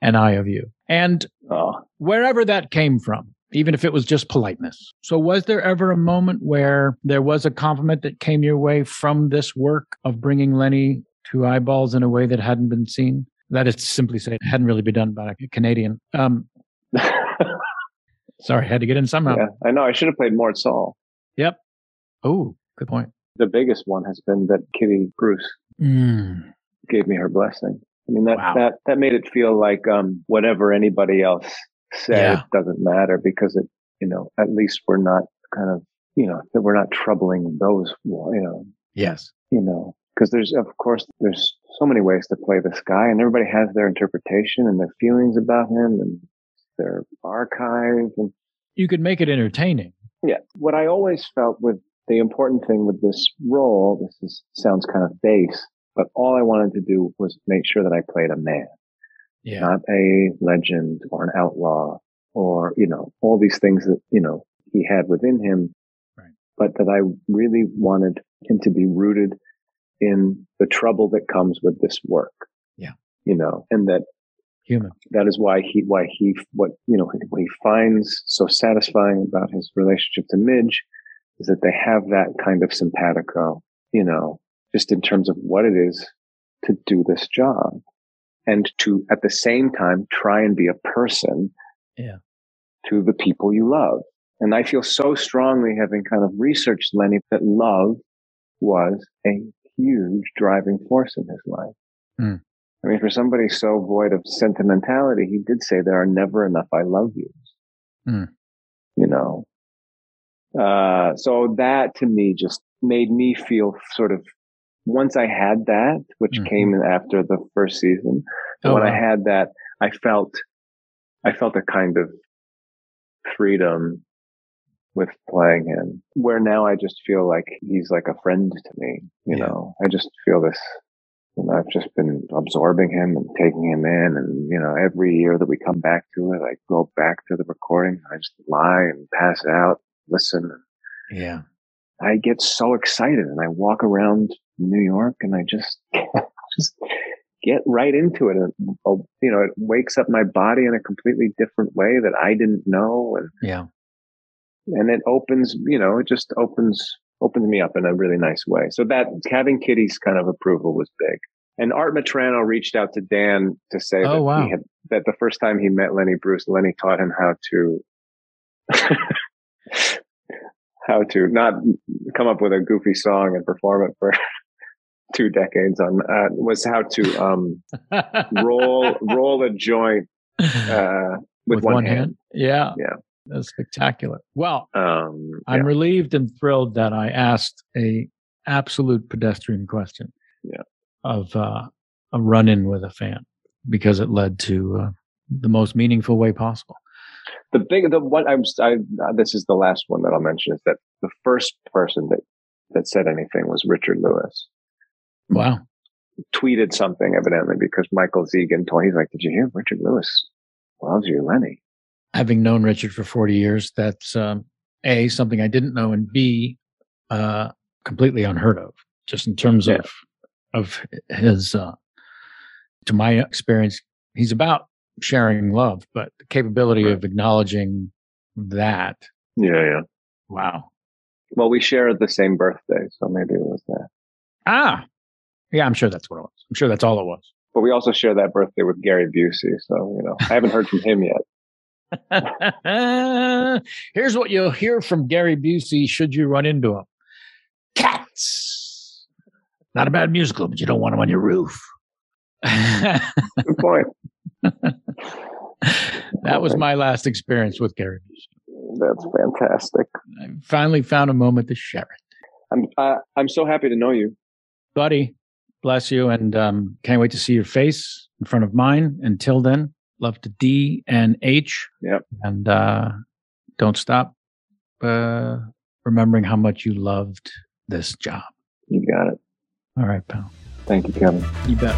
and I of you. And
Oh,
wherever that came from, even if it was just politeness. So was there ever a moment where there was a compliment that came your way from this work of bringing Lenny to eyeballs in a way that hadn't been seen? That is to simply say it hadn't really been done by a Canadian. Um, sorry, had to get in somehow.
yeah, I know. I should have played more Sahl.
Yep. Oh, good point.
The biggest one has been that Kitty Bruce
Mm,
gave me her blessing. I mean that
Wow.
that that made it feel like um whatever anybody else said
Yeah.
doesn't matter because it you know at least we're not kind of you know that we're not troubling those you know
yes.
you know because there's of course there's so many ways to play this guy and everybody has their interpretation and their feelings about him and their archive and
You could make it entertaining.
yeah what i always felt with the important thing with this role this is, sounds kind of base but all i wanted to do was make sure that i played a man
Yeah.
not a legend or an outlaw or you know all these things that you know he had within him
Right.
but that i really wanted him to be rooted in the trouble that comes with this work
Yeah.
you know and that
Human.
that is why he why he what you know what he finds so satisfying about his relationship to midge is that they have that kind of simpatico you know just in terms of what it is to do this job and to at the same time try and be a person
Yeah.
to the people you love and i feel so strongly having kind of researched lenny that love was a huge driving force in his life
Hmm.
I mean, for somebody so void of sentimentality, he did say there are never enough I love yous.
Hmm.
You know? Uh, so that to me just made me feel sort of, once I had that, which
Mhm.
came after the first season,
Oh,
when I had that, I felt, I felt a kind of freedom with playing him where now I just feel like he's like a friend to me, you
Yeah.
know, I just feel this, know, I've just been absorbing him and taking him in. And, you know, every year that we come back to it, I go back to the recording. I just lie and pass out, listen.
Yeah.
I get so excited and I walk around New York and I just, just get right into it. And, oh, you know, it wakes up my body in a completely different way that I didn't know. And,
Yeah.
and it opens, you know, it just opens, opens me up in a really nice way. So that having Kitty's kind of approval was big. And Art Metrano reached out to Dan to say
Oh,
that
wow.
he had, that the first time he met Lenny Bruce, Lenny taught him how to, how to not come up with a goofy song and perform it for two decades on, uh, was how to, um, roll, roll a joint, uh, with, one, hand.
Yeah.
Yeah.
That's spectacular. Well,
Um,
I'm relieved and thrilled that I asked a absolute pedestrian question.
Yeah.
Of uh, a run in with a fan because it led to uh, the most meaningful way possible.
the big the one I'm I, this is the last one that I'll mention is that the first person that that said anything was Richard Lewis.
Wow.
Tweeted something evidently because Michael Zegen told he's like, Did you hear Richard Lewis loves you, Lenny?
Having known Richard for 40 years, that's um, A, something I didn't know, and B, uh, completely unheard of, just in terms yeah. of of his uh, to my experience, he's about sharing love, but the capability right. of acknowledging that.
Yeah, yeah.
Wow.
Well, we share the same birthday, so maybe it was that.
Ah, yeah, I'm sure that's what it was. I'm sure that's all it was.
But we also share that birthday with Gary Busey, so you know, I haven't heard from him yet.
Here's what you'll hear from Gary Busey should you run into him. Cats. Not a bad musical, but you don't want them on your roof.
Good point.
that was my last experience with Gary Busey.
That's fantastic.
I finally found a moment to share it.
I'm uh, I'm so happy to know you,
buddy. Bless you, and um, can't wait to see your face in front of mine. Until then, love to D and H.
Yep.
And uh, don't stop uh, remembering how much you loved this job.
You got it.
All right, pal.
Thank you, Kevin.
You bet.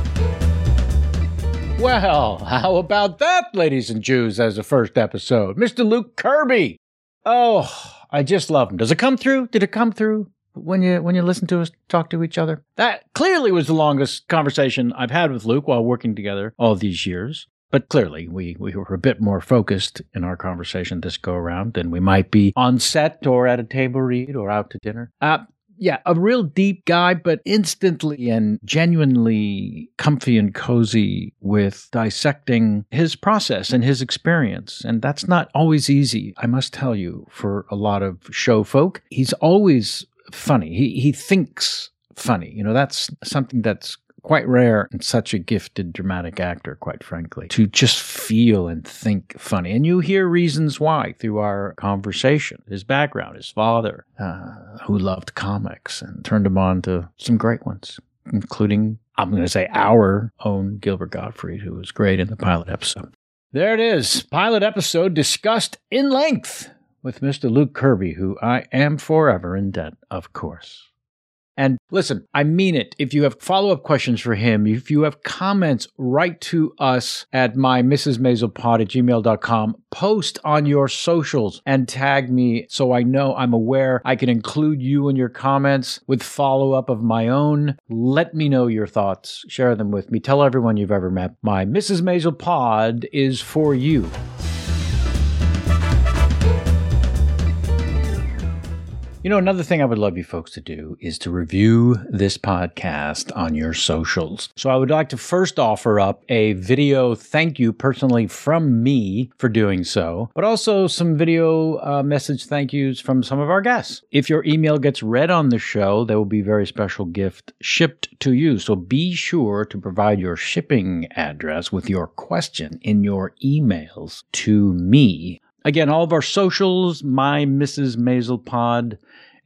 Well, how about that, ladies and Jews, as a first episode? Mr. Luke Kirby. Oh, I just love him. Does it come through? Did it come through when you when you listen to us talk to each other? That clearly was the longest conversation I've had with Luke while working together all these years. But clearly, we, we were a bit more focused in our conversation this go around than we might be on set or at a table read or out to dinner. Uh, yeah, a real deep guy, but instantly and genuinely comfy and cozy with dissecting his process and his experience. And that's not always easy, I must tell you, for a lot of show folk. He's always funny. He, he thinks funny. You know, that's something that's quite rare in such a gifted dramatic actor, quite frankly, to just feel and think funny. And you hear reasons why through our conversation. His background, his father, uh, who loved comics and turned him on to some great ones, including, I'm going to say, our own Gilbert Gottfried, who was great in the pilot episode. There it is, pilot episode discussed in length with Mr. Luke Kirby, who I am forever in debt, of course. And listen, I mean it. If you have follow up questions for him, if you have comments, write to us at my Mrs. Pod at gmail.com. Post on your socials and tag me so I know I'm aware. I can include you in your comments with follow up of my own. Let me know your thoughts. Share them with me. Tell everyone you've ever met. My Mrs. Maisel Pod is for you. You know, another thing I would love you folks to do is to review this podcast on your socials. So I would like to first offer up a video thank you personally from me for doing so, but also some video uh, message thank yous from some of our guests. If your email gets read on the show, there will be a very special gift shipped to you. So be sure to provide your shipping address with your question in your emails to me Again, all of our socials, my Mrs. Maisel Pod,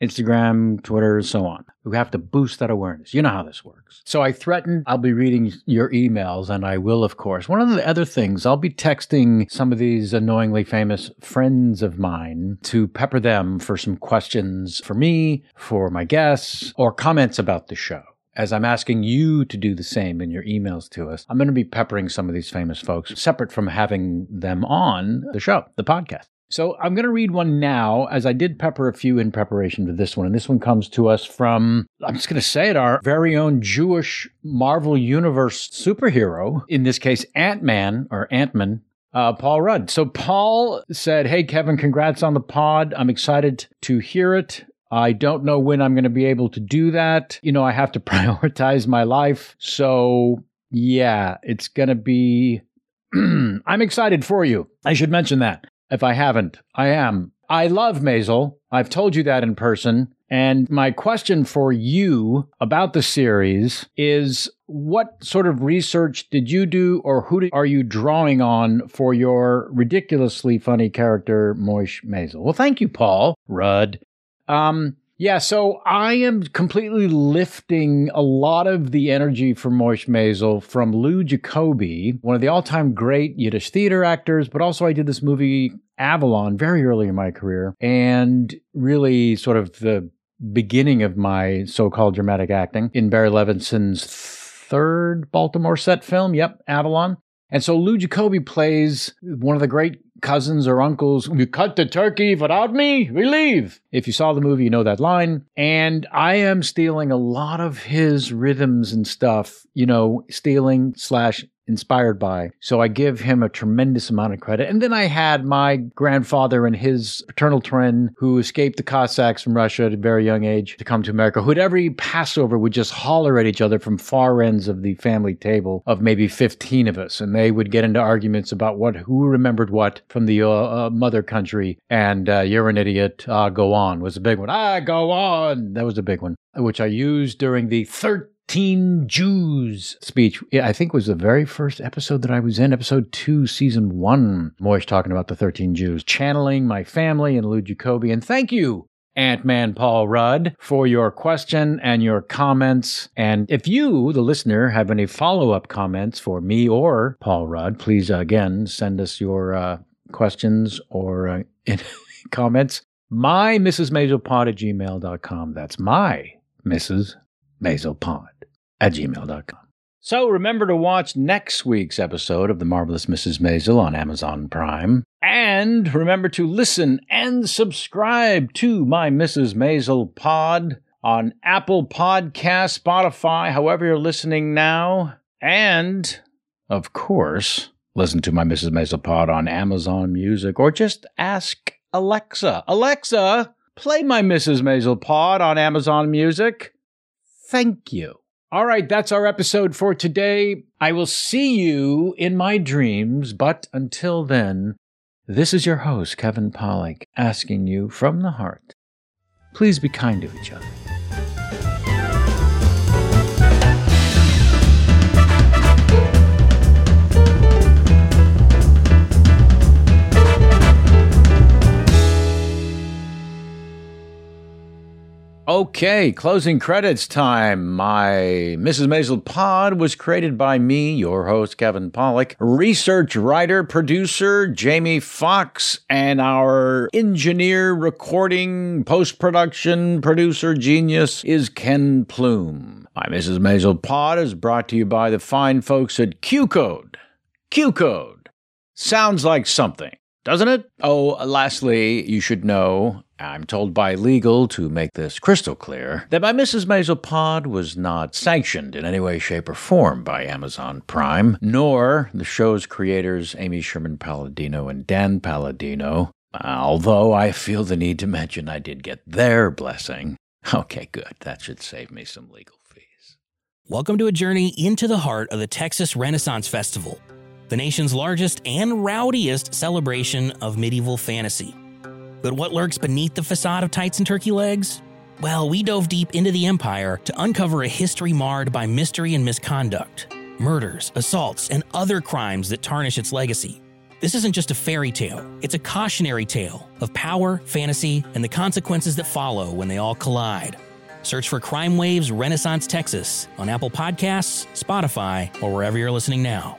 Instagram, Twitter, and so on. We have to boost that awareness. You know how this works. So I threatened I'll be reading your emails, and I will, of course. One of the other things, I'll be texting some of these annoyingly famous friends of mine to pepper them for some questions for me, for my guests, or comments about the show as I'm asking you to do the same in your emails to us, I'm going to be peppering some of these famous folks separate from having them on the show, the podcast. So I'm going to read one now, as I did pepper a few in preparation for this one. And this one comes to us from, I'm just going to say it, our very own Jewish Marvel Universe superhero, in this case, Ant Man or Ant Man. Uh, Paul Rudd. So Paul said, Hey, Kevin, congrats on the pod. I'm excited to hear it. I don't know when I'm going to be able to do that. You know, I have to prioritize my life. So, yeah, it's going to be. I'm excited for you. I should mention that. If I haven't, I am. I love Maisel. I've told you that in person. And my question for you about the series is what sort of research did you do or who are you drawing on for your ridiculously funny character, Moish Maisel? Well, thank you, Paul Rudd. Um, yeah, so I am completely lifting a lot of the energy from Moish Maisel from Lou Jacobi, one of the all-time great Yiddish theater actors, but also I did this movie Avalon very early in my career and really sort of the beginning of my so called dramatic acting in Barry Levinson's third Baltimore set film. Yep, Avalon. And so Lou Jacobi plays one of the great cousins or uncles. You cut the turkey without me, we leave. If you saw the movie, you know that line. And I am stealing a lot of his rhythms and stuff, you know, stealing slash inspired by. So I give him a tremendous amount of credit. And then I had my grandfather and his paternal twin who escaped the Cossacks from Russia at a very young age to come to America, who at every Passover would just holler at each other from far ends of the family table of maybe 15 of us. And they would get into arguments about what, who remembered what from the uh, uh, mother country. And uh, you're an idiot. Ah, go on was a big one. Ah, go on. That was a big one, which I used during the 13 13 Jews speech. I think was the very first episode that I was in, episode two, season one. Moish talking about the 13 Jews, channeling my family and Lou Jacobi. And thank you, Ant Man Paul Rudd, for your question and your comments. And if you, the listener, have any follow up comments for me or Paul Rudd, please uh, again send us your uh, questions or uh, comments. My Mrs. Maiselpod at gmail.com. That's my Mrs. Maiselpod at gmail.com. So remember to watch next week's episode of The Marvelous Mrs. Maisel on Amazon Prime. And remember to listen and subscribe to my Mrs. Maisel pod on Apple Podcast, Spotify, however you're listening now. And, of course, listen to my Mrs. Maisel pod on Amazon Music or just ask Alexa, Alexa, play my Mrs. Maisel pod on Amazon Music. Thank you. All right, that's our episode for today. I will see you in my dreams, but until then, this is your host, Kevin Pollak, asking you from the heart please be kind to each other. Okay, closing credits time. My Mrs. Maisel pod was created by me, your host, Kevin Pollak, research writer, producer, Jamie Fox, and our engineer, recording, post production, producer genius is Ken Plume. My Mrs. Maisel pod is brought to you by the fine folks at Q Code. Q Code. Sounds like something doesn't it? Oh, lastly, you should know I'm told by legal to make this crystal clear that my Mrs. Maisel pod was not sanctioned in any way, shape, or form by Amazon Prime, nor the show's creators Amy Sherman Palladino and Dan Palladino, although I feel the need to mention I did get their blessing. Okay, good. That should save me some legal fees.
Welcome to a journey into the heart of the Texas Renaissance Festival the nation's largest and rowdiest celebration of medieval fantasy. But what lurks beneath the facade of tights and turkey legs? Well, we dove deep into the empire to uncover a history marred by mystery and misconduct, murders, assaults, and other crimes that tarnish its legacy. This isn't just a fairy tale, it's a cautionary tale of power, fantasy, and the consequences that follow when they all collide. Search for Crime Waves Renaissance Texas on Apple Podcasts, Spotify, or wherever you're listening now.